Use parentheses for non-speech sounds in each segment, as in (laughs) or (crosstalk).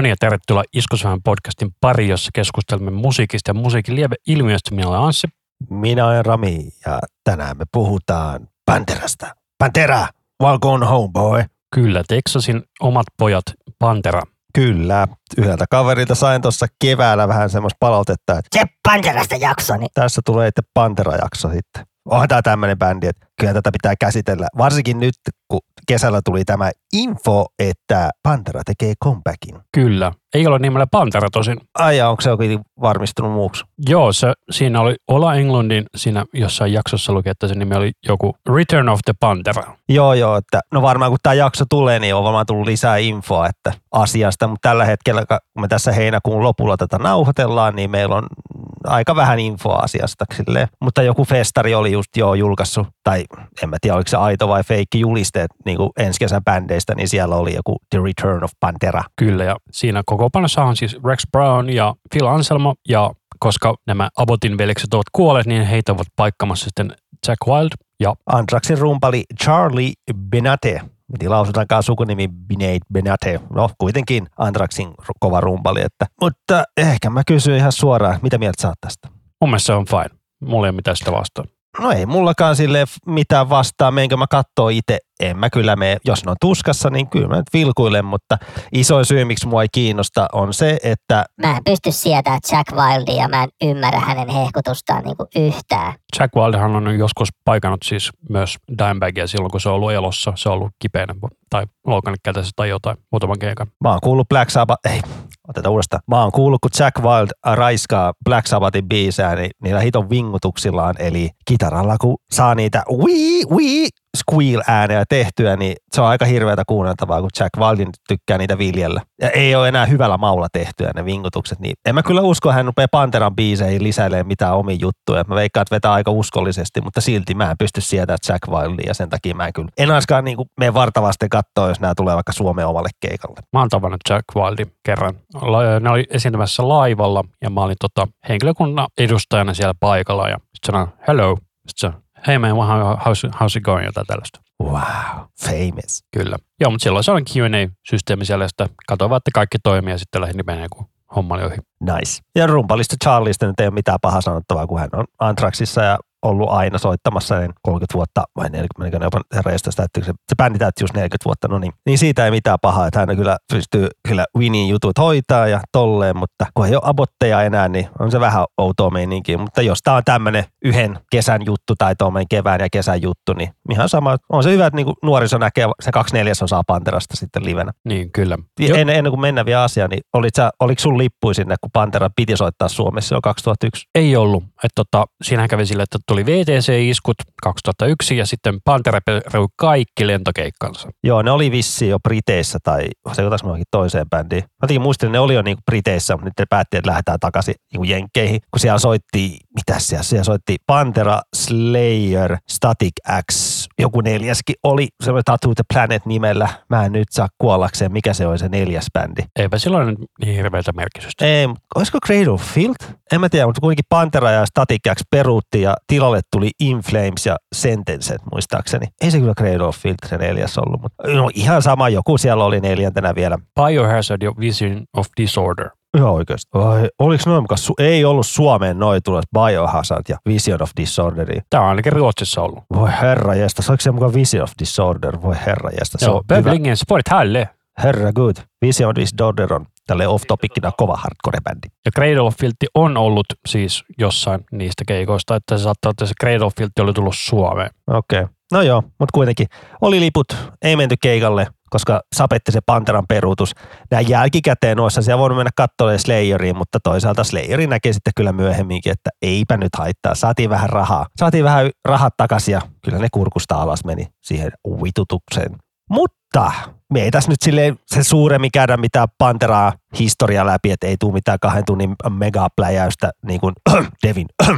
No niin, ja tervetuloa Iskusvähän podcastin pari, jossa keskustelemme musiikista ja musiikin lieveilmiöistä. Minä olen Anssi. Minä olen Rami ja tänään me puhutaan Panterasta. Pantera, welcome home boy. Kyllä, Texasin omat pojat Pantera. Kyllä, yhdeltä kaverilta sain tuossa keväällä vähän semmoista palautetta, että Se Panterasta jakso, niin tässä tulee itse Pantera-jakso sitten. Onhan tämä tämmöinen bändi, että kyllä tätä pitää käsitellä. Varsinkin nyt, kun kesällä tuli tämä info, että Pantera tekee comebackin. Kyllä. Ei ole nimellä Pantera tosin. Ai ja onko se jokin varmistunut muuksi? Joo, se, siinä oli Ola Englundin siinä jossain jaksossa luki, että se nimi oli joku Return of the Pantera. Joo, joo, että no varmaan kun tämä jakso tulee, niin on varmaan tullut lisää infoa että asiasta, mutta tällä hetkellä, kun me tässä heinäkuun lopulla tätä nauhoitellaan, niin meillä on aika vähän infoa asiasta silleen. Mutta joku festari oli just jo julkaissut, tai en mä tiedä oliko se aito vai feikki julisteet niin ensi kesän bändeistä, niin siellä oli joku The Return of Pantera. Kyllä, ja siinä kokoopanossa on siis Rex Brown ja Phil Anselmo, ja koska nämä Abbotin veljekset ovat kuolleet, niin heitä ovat paikkamassa sitten Jack Wild ja Anthraxin rumpali Charlie Benate. Miten lausutaankaan sukunimi Binate Benate. No kuitenkin Anthraxin ru- kova rumpali. Että. Mutta ehkä mä kysyn ihan suoraan, mitä mieltä oot tästä? mun mielestä se on fine. Mulla ei ole mitään sitä vastaan. No ei mullakaan sille mitään vastaa, meinkö mä kattoo itse. En mä kyllä mene, jos ne on tuskassa, niin kyllä mä nyt vilkuilen, mutta isoin syy, miksi mua ei kiinnosta, on se, että mä en pysty sietämään Jack Wildia ja mä en ymmärrä hänen hehkutustaan niinku yhtään. Jack Wildhan on joskus paikannut siis myös Dimebagia silloin, kun se on ollut elossa. Se on ollut kipeänä tai loukannut kätensä tai jotain, muutaman keikan. Mä oon kuullut Black Sabbath, ei, otetaan uudestaan. Mä oon kuullut, kun Jack Wild raiskaa Black Sabbathin biisää, niin niillä hiton vingutuksillaan, eli kitaralla, kun saa niitä wii, wii, squeal ääneä tehtyä, niin se on aika hirveätä kuunneltavaa, kun Jack Wildin tykkää niitä viljellä. Ja ei ole enää hyvällä maulla tehtyä ne vingutukset, niin en mä kyllä usko, että hän rupeaa Panteran biiseihin lisäilemään mitään omia juttuja. Mä veikkaan, että vetää aika uskollisesti, mutta silti mä en pysty sietämään Jack Wildia ja sen takia mä en kyllä en ainakaan niin mene vartavasti katsoa, jos nämä tulee vaikka Suomeen omalle keikalle. Mä oon tavannut Jack Wildin kerran. Ne oli esiintymässä laivalla ja mä olin tota, henkilökunnan edustajana siellä paikalla ja sitten sanoin hello. Sitten hei man, how- how's, how's it going? Jotain tällaista. Wow, famous. Kyllä. Joo, mutta silloin se on Q&A-systeemi siellä, sitten katsoin että kaikki toimii ja sitten lähdin menee, kun homma oli ohi. Nice. Ja rumpalista Charlista nyt ei ole mitään pahaa sanottavaa, kun hän on Anthraxissa ja ollut aina soittamassa niin 30 vuotta, vai 40, jopa reistä sitä, että se, se bändi täytti just 40 vuotta, no niin. Niin siitä ei mitään pahaa, että hän kyllä pystyy kyllä Winnin jutut hoitaa ja tolleen, mutta kun ei ole abotteja enää, niin on se vähän outoa meininkiä. Mutta jos tämä on tämmöinen yhden kesän juttu tai tuommoinen kevään ja kesän juttu, niin ihan sama. On se hyvä, että niinku nuoriso näkee se kaksi neljäsosaa Panterasta sitten livenä. Niin, kyllä. Jo. Ennen, ennen kuin mennään vielä asiaan, niin olit sä, oliko sun lippui sinne, kun Pantera piti soittaa Suomessa jo 2001? Ei ollut. Että tota, siinähän kävi sille, että tuli VTC-iskut 2001 ja sitten Pantera perui kaikki lentokeikkansa. Joo, ne oli vissi jo Briteissä tai se jotain johonkin toiseen bändiin. Mä jotenkin muistin, että ne oli jo niinku Briteissä, mutta nyt ne päätti, että lähdetään takaisin niinku Jenkkeihin. Kun siellä soitti, mitä siellä, siellä soitti Pantera, Slayer, Static X, joku neljäskin oli semmoinen Tattoo the Planet nimellä. Mä en nyt saa kuollakseen, mikä se oli se neljäs bändi. Eipä silloin niin hirveätä merkitystä. Ei, olisiko Cradle Filth? En mä tiedä, mutta kuitenkin Pantera ja Static X peruutti ja tilalle tuli In Flames ja Sentenced muistaakseni. Ei se kyllä Cradle of Filth se neljäs ollut, mutta no, ihan sama, joku siellä oli neljäntenä vielä. Biohazard ja Vision of Disorder. Ihan oikeasti. Ai, oliko noin mukaan? Su- ei ollut Suomeen noin tullut Biohazard ja Vision of Disorderi. Tämä on ainakin Ruotsissa ollut. Voi herra jästä, oliko se mukaan Vision of Disorder? Voi herra jästä. Se Joo, on hyvä. Bövlingen Sport Halle. Herra good. Vision of Disorder on tälle off-topicina kova hardcore-bändi. Ja Cradle of Filth on ollut siis jossain niistä keikoista, että se saattaa, että se Cradle of Filth oli tullut Suomeen. Okei. Okay. No joo, mutta kuitenkin oli liput, ei menty keikalle, koska sapetti se Panteran peruutus. Näin jälkikäteen noissa siellä voinut mennä katsomaan Slayeriin, mutta toisaalta Slayeri näkee sitten kyllä myöhemminkin, että eipä nyt haittaa. Saatiin vähän rahaa. Saatiin vähän rahat takaisin ja kyllä ne kurkusta alas meni siihen vitutukseen. Mutta me ei tässä nyt silleen se suuremmin käydä mitään Panteraa historiaa läpi, että ei tule mitään kahden tunnin megapläjäystä niin kuin (clears throat) Devin. (clears throat)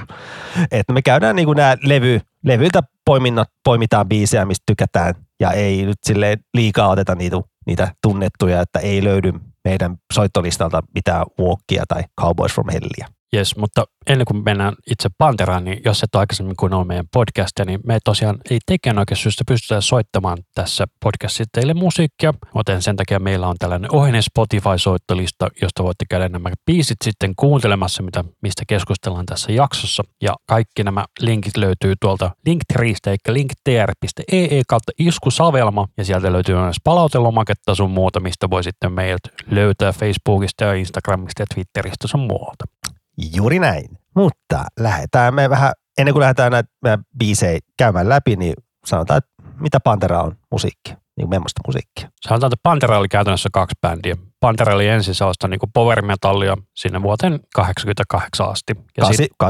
että me käydään niin kuin nämä levy, levyiltä poiminnat, poimitaan biisejä, mistä tykätään ja ei nyt silleen liikaa oteta niitä, niitä tunnettuja, että ei löydy meidän soittolistalta mitään Walkia tai Cowboys from Hellia. Yes, mutta ennen kuin mennään itse Panteraan, niin jos et ole aikaisemmin kuunnellut meidän podcastia, niin me tosiaan ei tekijänoikeusystä pystytä soittamaan tässä podcastissa teille musiikkia, joten sen takia meillä on tällainen ohjeinen Spotify-soittolista, josta voitte käydä nämä biisit sitten kuuntelemassa, mitä, mistä keskustellaan tässä jaksossa. Ja kaikki nämä linkit löytyy tuolta Linktreestä, eli linktr.ee kautta iskusavelma, ja sieltä löytyy myös palautelomaketta sun muuta, mistä voi sitten meiltä löytää Facebookista ja Instagramista ja Twitteristä sun muuta. Juuri näin. Mutta lähdetään me vähän, ennen kuin lähdetään näitä meidän biisejä käymään läpi, niin sanotaan, että mitä Pantera on musiikki, niin kuin millaista musiikkia. Sanotaan, että Pantera oli käytännössä kaksi bändiä. Pantera oli ensin sellaista niin power metallia sinne vuoteen 88 asti. Ja sit, 81-88,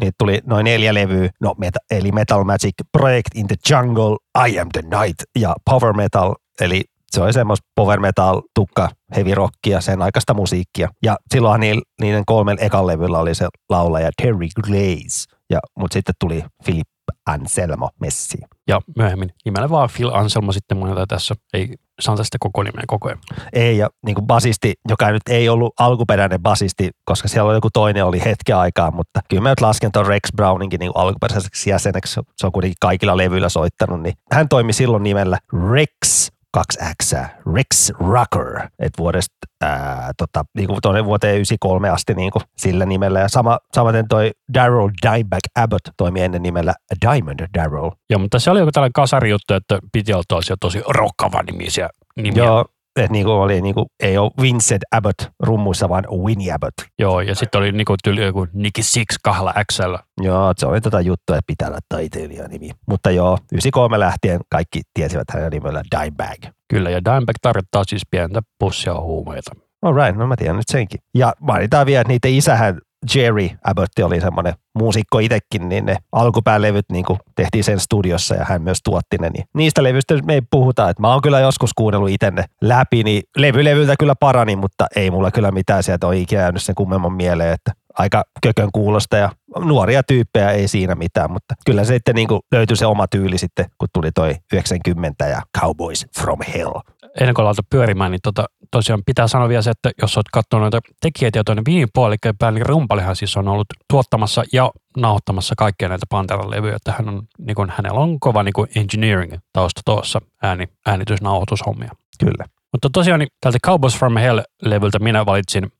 niin tuli noin neljä levyä, no, meta, eli Metal Magic, Project in the Jungle, I Am the Night ja Power Metal, eli se oli semmoista power metal, tukka, heavy rockia, sen aikaista musiikkia. Ja silloinhan niillä, niiden kolmen ekan levyllä oli se laulaja Terry Glaze, ja, mutta sitten tuli Philip Anselmo Messi. ja myöhemmin nimellä vaan Phil Anselmo sitten monelta tässä. Ei sanota sitä koko nimeä koko ajan. Ei, ja niin kuin basisti, joka nyt ei ollut alkuperäinen basisti, koska siellä oli joku toinen oli hetken aikaa, mutta kyllä mä nyt lasken tuon Rex Browninkin niin alkuperäiseksi jäseneksi. Se on kuitenkin kaikilla levyillä soittanut, niin hän toimi silloin nimellä Rex kaksi X, Rex Rocker, että vuodesta ää, tota, niin kuin tuonne vuoteen 93 asti niin kuin sillä nimellä. Ja sama, samaten toi Daryl Dimebag Abbott toimi ennen nimellä Diamond Daryl. Joo, mutta se oli joku tällainen kasarijuttu, että piti olla tosi, tosi rokkava nimisiä nimiä. Joo, että niin kuin oli, niin kuin, ei ole Vincent Abbott rummuissa, vaan Winnie Abbott. Joo, ja sitten oli niinku tyyli joku Nicky Six kahdella XL. Joo, se oli tätä juttua, että pitää olla taiteilijan nimi. Mutta joo, 93 lähtien kaikki tiesivät hänen nimellä Dimebag. Kyllä, ja Dimebag tarkoittaa siis pientä pussia huumeita. Alright, no mä tiedän nyt senkin. Ja mainitaan vielä, että niiden isähän Jerry Abbott oli semmoinen muusikko itsekin, niin ne alkupäälevyt niin tehtiin sen studiossa ja hän myös tuotti ne. Niin niistä levyistä me ei puhuta, että mä oon kyllä joskus kuunnellut itse ne läpi, niin levylevyltä kyllä parani, mutta ei mulla kyllä mitään sieltä ole ikinä jäänyt sen kummemman mieleen, että aika kökön kuulosta ja nuoria tyyppejä ei siinä mitään, mutta kyllä se sitten niin löytyi se oma tyyli sitten, kun tuli toi 90 ja Cowboys from Hell. Ennen kuin aloitan pyörimään, niin tota, tosiaan pitää sanoa vielä se, että jos olet katsonut noita tekijöitä, niin viime puolella, eli Bällin Rumpalihan siis on ollut tuottamassa ja nauhoittamassa kaikkia näitä Panteran levyjä, että hän on, niin kuin, hänellä on kova niin kuin engineering tausta tuossa ääni, äänitysnauhoitushommia. Kyllä. Mutta tosiaan niin tältä Cowboys from Hell-levyltä minä valitsin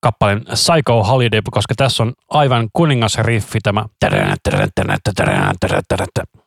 kappaleen Psycho Holiday, koska tässä on aivan kuningas riffi tämä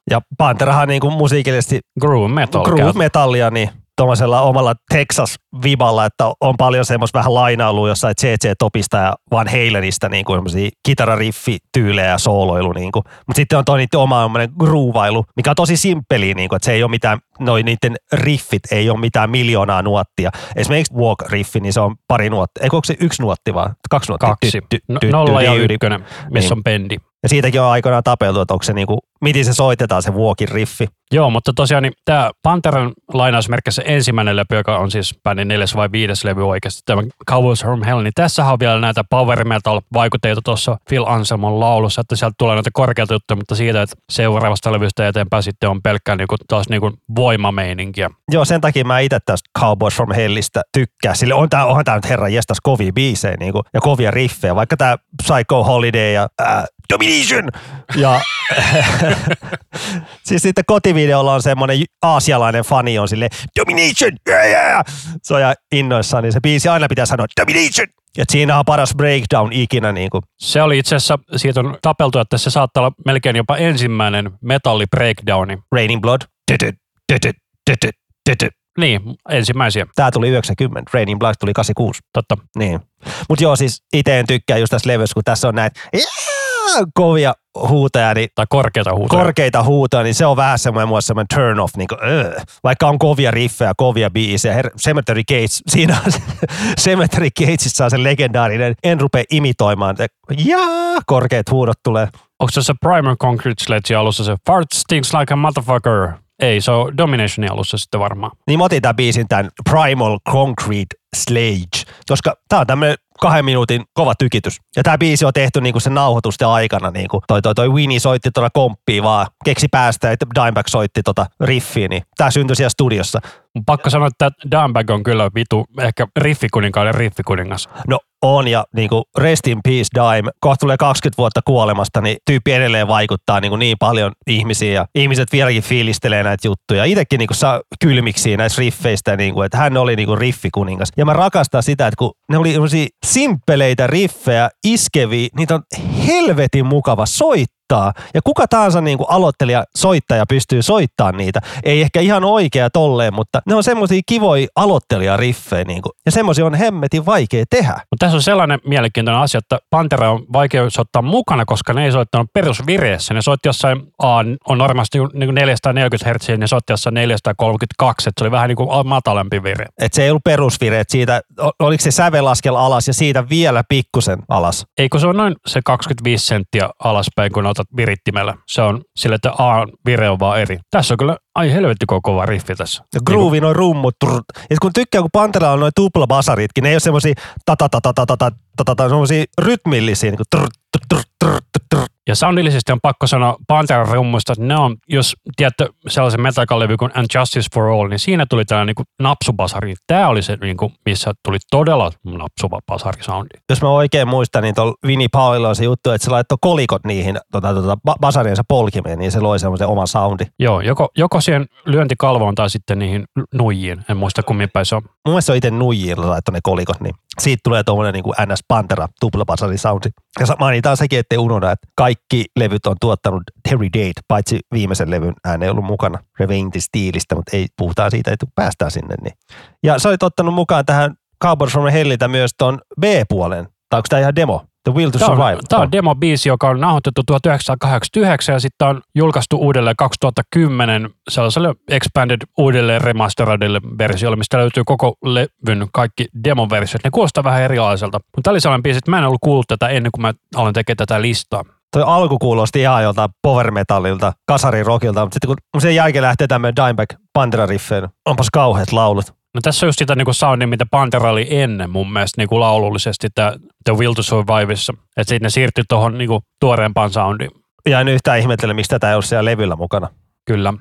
Ja Panterahan niin kuin musiikillisesti groove metal. groove metallia, niin tuommoisella omalla Texas-viballa, että on paljon semmoista vähän lainailua jossain CC Topista ja Van Halenista niin kuin semmoisia kitarariffityylejä ja sooloilu. Niin kuin. Mutta sitten on toi niiden oma groovailu, mikä on tosi simppeli, niin kuin, että se ei ole mitään, noi niiden riffit ei ole mitään miljoonaa nuottia. Esimerkiksi Walk-riffi, niin se on pari nuottia. Eikö se yksi nuotti vaan? Kaksi nuottia? Kaksi. Ty- ty- No- ty- Nolla ja ykkönen, missä Niin. on bendi. Ja siitäkin on aikoinaan tapeltu, että onko se niinku, miten se soitetaan se Walkin riffi. Joo, mutta tosiaan niin tämä Panteran lainausmerkissä ensimmäinen levy, joka on siis bändin neljäs vai viides levy oikeasti, tämä Cowboys from Hell, niin tässä on vielä näitä power metal vaikutteita tuossa Phil Anselmon laulussa, että sieltä tulee näitä korkeita juttuja, mutta siitä, että seuraavasta levystä eteenpäin sitten on pelkkää niinku, taas niinku voimameininkiä. Joo, sen takia mä itse tästä Cowboys from Hellistä tykkään. Sille on tää, onhan tää nyt herran jestas kovia biisejä niinku, ja kovia riffejä, vaikka tää Psycho Holiday ja äh, Domination. Ja (laughs) siis sitten kotivideolla on semmoinen aasialainen fani on sille Domination, yeah, yeah. Se on ihan innoissaan, niin se biisi aina pitää sanoa Domination. Ja siinä on paras breakdown ikinä. Niin kuin. Se oli itse asiassa, siitä on tapeltu, että se saattaa olla melkein jopa ensimmäinen metalli breakdowni. Raining Blood. Niin, ensimmäisiä, Tää tuli 90, Raining Blood tuli 86. totta. Niin. Mutta joo, siis itse en tykkää just tässä levyssä, kun tässä on näitä Kovia huutoja, niin Tai korkeita huutoja. korkeita huutoja, niin se on vähän semmoinen mua semmoinen turn off, niin kuin, öö. vaikka on kovia riffejä, kovia biisejä. Her- Cemetery Gates, (laughs) siinä Cemetery Gatesissa on se legendaarinen, en rupea imitoimaan, jaa, korkeat huudot tulee. Onko se se Primer Concrete Sledge alussa se Fart stinks like a motherfucker? Ei, se on Dominationin alussa sitten varmaan. Niin mä otin tämän biisin tämän Primal Concrete Slage, koska tää on tämmöinen kahden minuutin kova tykitys. Ja tämä biisi on tehty niinku sen nauhoitusten aikana. Niinku. Toi, toi, toi Winnie soitti tuolla komppia vaan, keksi päästä, että Dimebag soitti tota riffiä, niin tämä syntyi siellä studiossa. Pakko sanoa, että Dimebag on kyllä vitu ehkä riffikuninkaiden riffikuningas. No on ja niin kuin rest in peace Dime, kohta tulee 20 vuotta kuolemasta, niin tyyppi edelleen vaikuttaa niin, kuin niin paljon ihmisiä ja ihmiset vieläkin fiilistelee näitä juttuja. Itsekin niin kuin saa kylmiksi näistä riffeistä, niin kuin, että hän oli niin kuin riffikuningas. Ja mä rakastan sitä, että kun ne oli simppeleitä riffejä, iskeviä, niitä on helvetin mukava soittaa soittaa. Ja kuka tahansa niin kuin aloittelija soittaja pystyy soittamaan niitä. Ei ehkä ihan oikea tolleen, mutta ne on semmoisia kivoja aloittelijariffejä. Niin kuin. Ja semmoisia on hemmetin vaikea tehdä. Mutta tässä on sellainen mielenkiintoinen asia, että Pantera on vaikea soittaa mukana, koska ne ei soittanut perusvireessä. Ne soitti jossain, A, on normaalisti niin 440 Hz, ne soitti jossain 432, että se oli vähän niin kuin matalampi vire. Et se ei ollut perusvire, että siitä, oliko se sävelaskel alas ja siitä vielä pikkusen alas? Ei, kun se on noin se 25 senttiä alaspäin, kun otat virittimellä. Se on sille, että A vire on vaan eri. Tässä on kyllä ai helvetti kova riffi tässä. Ja groovy, noin rummut. Ja kun tykkää, kun Pantera on noin tuplabasaritkin, ne ei ole semmosia ta ta ta ta ta ta ta ta ta rytmillisiä, niin kuin ja soundillisesti on pakko sanoa Pantera rummusta, että ne on, jos tiedätte sellaisen metakalevy kuin And Justice for All, niin siinä tuli tällainen niin napsubasari. Tämä oli se, niin kuin, missä tuli todella napsuva basarisoundi. Jos mä oikein muistan, niin tuolla Vinnie Paulilla on se juttu, että se laittoi kolikot niihin tota, tota, basariensa polkimeen, niin se loi semmoisen oman soundi. Joo, joko, joko siihen lyöntikalvoon tai sitten niihin nuijiin. En muista kummin päin se on. Mun mielestä se on itse nuijilla laittoi ne kolikot, niin siitä tulee tuommoinen niin kuin NS Pantera tuplabasari soundi. Ja mainitaan sekin, ettei unohda, että kaikki levyt on tuottanut Terry Date, paitsi viimeisen levyn hän ei ollut mukana Revenge-stiilistä, mutta ei puhutaan siitä, että päästään sinne. Niin. Ja sä olit ottanut mukaan tähän Cowboys from Helliltä myös ton B-puolen, tai onko tämä ihan demo? The Will to tämä Survive. On, tämä on demo-biisi, joka on nauhoitettu 1989 ja sitten on julkaistu uudelleen 2010 sellaiselle expanded uudelleen remasteroidille versiolle, mistä löytyy koko levyn kaikki demoversiot. Ne kuulostaa vähän erilaiselta. Mutta tämä oli sellainen biisi, että mä en ollut kuullut tätä ennen kuin mä aloin tekemään tätä listaa. Toi alku kuulosti ihan joltain power metallilta, kasarirokilta, mutta sitten kun sen jälkeen lähtee tämmöinen Dimebag Pantera riffeen, onpas kauheat laulut. No tässä on just sitä niin soundia, mitä Pantera oli ennen mun mielestä niin kuin laulullisesti tämä The Will to Surviveissa. Että sitten ne siirtyi tuohon niin tuoreempaan soundiin. Ja en yhtään ihmettele, miksi tätä ei ole siellä levyllä mukana. Kyllä.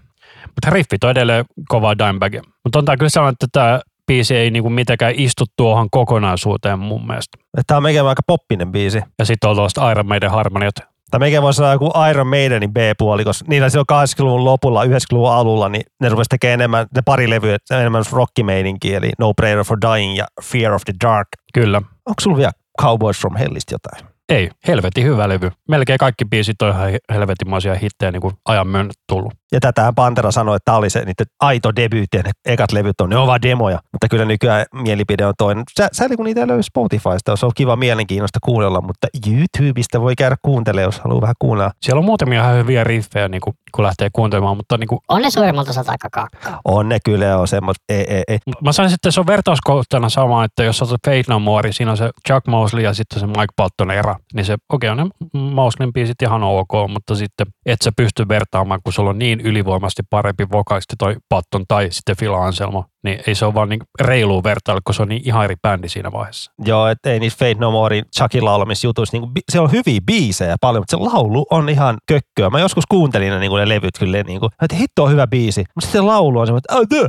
Mutta riffit on edelleen kovaa Dimebag. Mutta on tämä kyllä sellainen, että tämä biisi ei niinku mitenkään istu tuohon kokonaisuuteen mun mielestä. Tämä on meidän aika poppinen biisi. Ja sitten on tuosta Iron Maiden harmoniat tai meikä voisi sanoa joku Iron Maidenin B-puoli, koska niillä silloin 80-luvun lopulla, 90-luvun alulla, niin ne rupesi tekemään enemmän, ne pari levyä, enemmän rockimeininkiä, eli No Prayer for Dying ja Fear of the Dark. Kyllä. Onko sulla vielä Cowboys from Hellistä jotain? Ei, helvetin hyvä levy. Melkein kaikki biisit on ihan helvetinmaisia hittejä niin kuin ajan myönnä tullut. Ja tätä Pantera sanoi, että tämä oli se niiden aito debyytti ne ekat levyt on, ne on vaan demoja. Mutta kyllä nykyään mielipide on toinen. Sä, sä kun niitä löysi Spotifysta, se on kiva mielenkiinnosta kuunnella, mutta YouTubesta voi käydä kuuntelemaan, jos haluaa vähän kuunnella. Siellä on muutamia ihan hyviä riffejä, niin kuin, kun lähtee kuuntelemaan, mutta niin kuin... On ne suurimmalta osalta aika kakkaa. On ne kyllä, on semmoista, ei, ei, ei. Mä sanoisin, että se on vertauskohtana sama, että jos otat Fate No More, siinä on se Chuck Mosley ja sitten se Mike Patton era, niin se, okei okay, on ne Mosleyn biisit ihan ok, mutta sitten et sä pysty vertaamaan, kun sulla on niin ylivoimasti parempi vokalisti toi Patton tai sitten Phil Anselmo, niin ei se ole vaan niin reilu vertailu, kun se on niin ihan eri bändi siinä vaiheessa. Joo, että ei niissä Fate No Morein Chuckin laulamissa jutuissa, niin se on hyviä biisejä paljon, mutta se laulu on ihan kökköä. Mä joskus kuuntelin ne, niin kuin ne levyt kyllä, niin kuin, että hitto on hyvä biisi, mutta sitten laulu on semmoinen,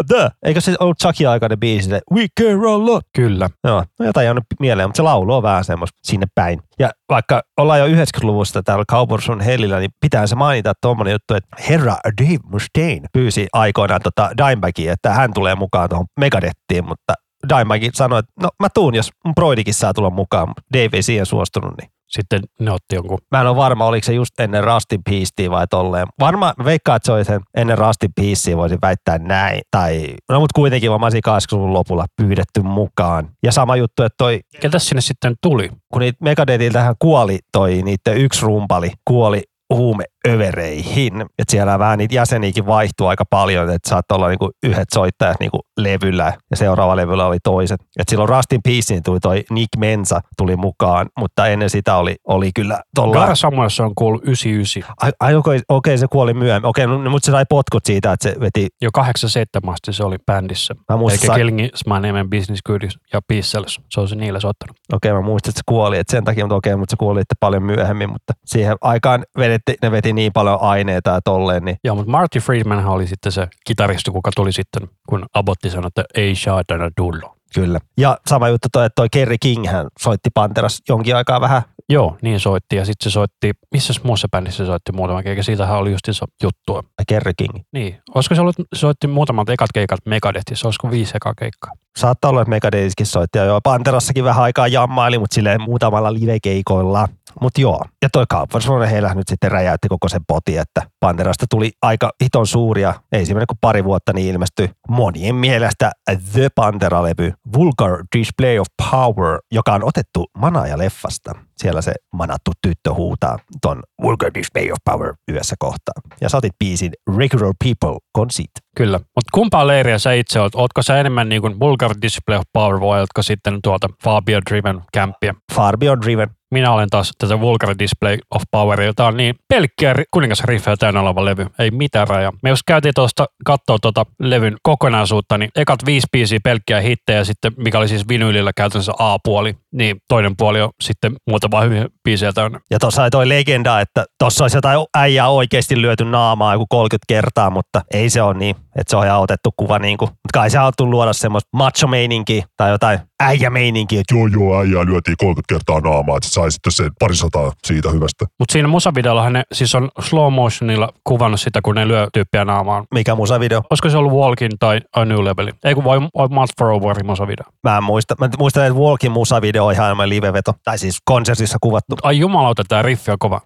että eikö se ollut Chuckin aikainen biisi, We can roll up. Kyllä. Joo, no jotain jäänyt mieleen, mutta se laulu on vähän semmoista sinne päin. Ja vaikka ollaan jo 90-luvusta täällä Cowboys on Hellillä, niin pitää se mainita tuommoinen juttu, että herra Dave Mustaine pyysi aikoinaan tota Dimebagia, että hän tulee mukaan tuohon Megadettiin, mutta Dimebag sanoi, että no mä tuun, jos broidikin saa tulla mukaan, Dave ei siihen suostunut, niin sitten ne otti jonkun. Mä en ole varma, oliko se just ennen Rustin Beastia vai tolleen. Varmaan veikkaa, että se oli sen ennen Rustin Beastia, voisin väittää näin. Tai, no mutta kuitenkin varmaan 80-luvun lopulla pyydetty mukaan. Ja sama juttu, että toi... Ketä sinne sitten tuli? Kun niitä Megadetiltähän kuoli toi niiden yksi rumpali, kuoli huumeövereihin. Että siellä vähän niitä jäseniäkin vaihtuu aika paljon, että saattoi olla niinku yhdet soittajat niinku levyllä ja seuraava levyllä oli toiset. Et silloin Rustin Peacein tuli toi Nick Mensa tuli mukaan, mutta ennen sitä oli, oli kyllä tolla... Gar Samuelson on kuullut 99. Ai, ai okei, se kuoli myöhemmin. Okei, okay, no, mutta se sai potkut siitä, että se veti... Jo 87 asti se oli bändissä. Mä muistan, Eikä sa... Killing is my name Business Good ja Peace Se on se niillä soittanut. Okei, okay, mä muistan, että se kuoli, että sen takia, mutta okei, okay, mutta se kuoli paljon myöhemmin, mutta siihen aikaan vedettiin veti, ne veti niin paljon aineita ja tolleen, niin Joo, mutta Marty Friedman oli sitten se kitaristi, kuka tuli sitten, kun Abotti sanoi, että ei saatana tullo. Kyllä. Ja sama juttu toi, että toi Kerry King hän soitti Panteras jonkin aikaa vähän. Joo, niin soitti. Ja sitten se soitti, missä muussa bändissä se soitti muutaman keikan? Siitähän oli justiinsa juttua. Kerry King. Niin. Olisiko se ollut, se soitti muutamat ekat keikat Megadethissa, olisiko viisi ekaa keikkaa? Saattaa olla, että Megadethskin soitti ja joo, Panterassakin vähän aikaa jammaili, mutta silleen muutamalla livekeikoilla. Mutta joo, ja toi Kaupparsvonen heillä nyt sitten räjäytti koko sen poti, että Panterasta tuli aika hiton suuria, ei semmoinen kuin pari vuotta niin ilmestyi monien mielestä The Pantera-levy Vulgar Display of Power, joka on otettu Manaaja-leffasta. Siellä se manattu tyttö huutaa ton Vulgar Display of Power yössä kohtaa. Ja sä otit biisin Regular People Conceit. Kyllä. Mutta kumpaa leiriä sä itse oot? Ootko sä enemmän niin kuin Vulgar Display of Power vai ootko sitten tuolta Fabio Driven Campia? Far Beyond Driven. Minä olen taas tätä Vulgar Display of Power, jota on niin pelkkiä ri- kuningasriffejä täynnä oleva levy. Ei mitään rajaa. Me jos käytiin tuosta katsoa tuota levyn kokonaisuutta, niin ekat viisi biisiä pelkkiä hittejä, sitten mikä oli siis vinyylillä käytännössä A-puoli, niin toinen puoli on sitten muutama hyviä biisejä täynnä. Ja tuossa oli toi legenda, että tuossa olisi jotain äijää oikeasti lyöty naamaa joku 30 kertaa, mutta ei se ole niin, että se on ihan otettu kuva niin kuin. Mutta kai se on haluttu luoda semmoista macho-meininkiä tai jotain äijämeininkiä. Joo, joo, äijää lyötiin 30 kertaa naamaa, että sai sitten sen parisataa siitä hyvästä. Mutta siinä musavideollahan ne siis on slow motionilla kuvannut sitä, kun ne lyö tyyppiä naamaan. Mikä musavideo? Olisiko se ollut Walkin tai A New Level? Ei kun vai, vai Month for Overin musavideo. Mä en muista. Mä muistan, että Walkin musavideo on ihan enemmän liveveto. Tai siis konsertissa kuvattu. Ai jumalauta, tää riffi on kova.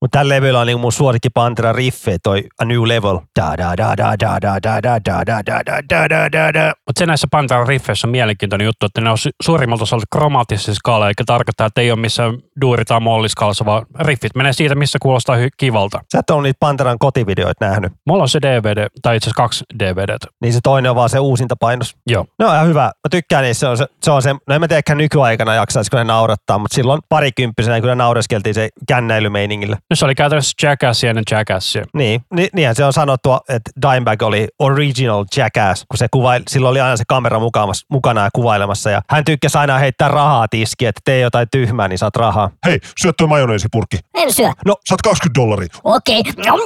Mutta tällä levyllä on niinku mun suosikki Pantera riffe, toi A New Level. Mutta se näissä Pantera riffeissä on mielenkiintoinen juttu, että ne on suurimmalta osalta kromaattisessa skaala, eli tarkoittaa, että ei ole missään duuri- tai molliskaalassa, vaan riffit menee siitä, missä kuulostaa hy- kivalta. Sä et ole niitä Panteran kotivideoita nähnyt. Mulla on se DVD, tai itse asiassa kaksi DVD. Niin se toinen on vaan se uusinta painos. Joo. No ihan hyvä. Mä tykkään niissä. Se on se, se, on se no en mä tiedä, nykyaikana jaksaisiko ne naurattaa, mutta silloin parikymppisenä kyllä nauras naureskeltiin se kännäilymeiningillä. No se oli käytännössä Jackassia ennen Jackassia. Niin, ni, niinhän se on sanottu, että Dimebag oli original jackass, kun se kuvail, silloin oli aina se kamera mukana ja kuvailemassa. Ja hän tykkäsi aina heittää rahaa tiskiin, että tee jotain tyhmää, niin saat rahaa. Hei, syö toi majoneesipurkki. En syö. Saat 20 dollaria. Okei. Jom.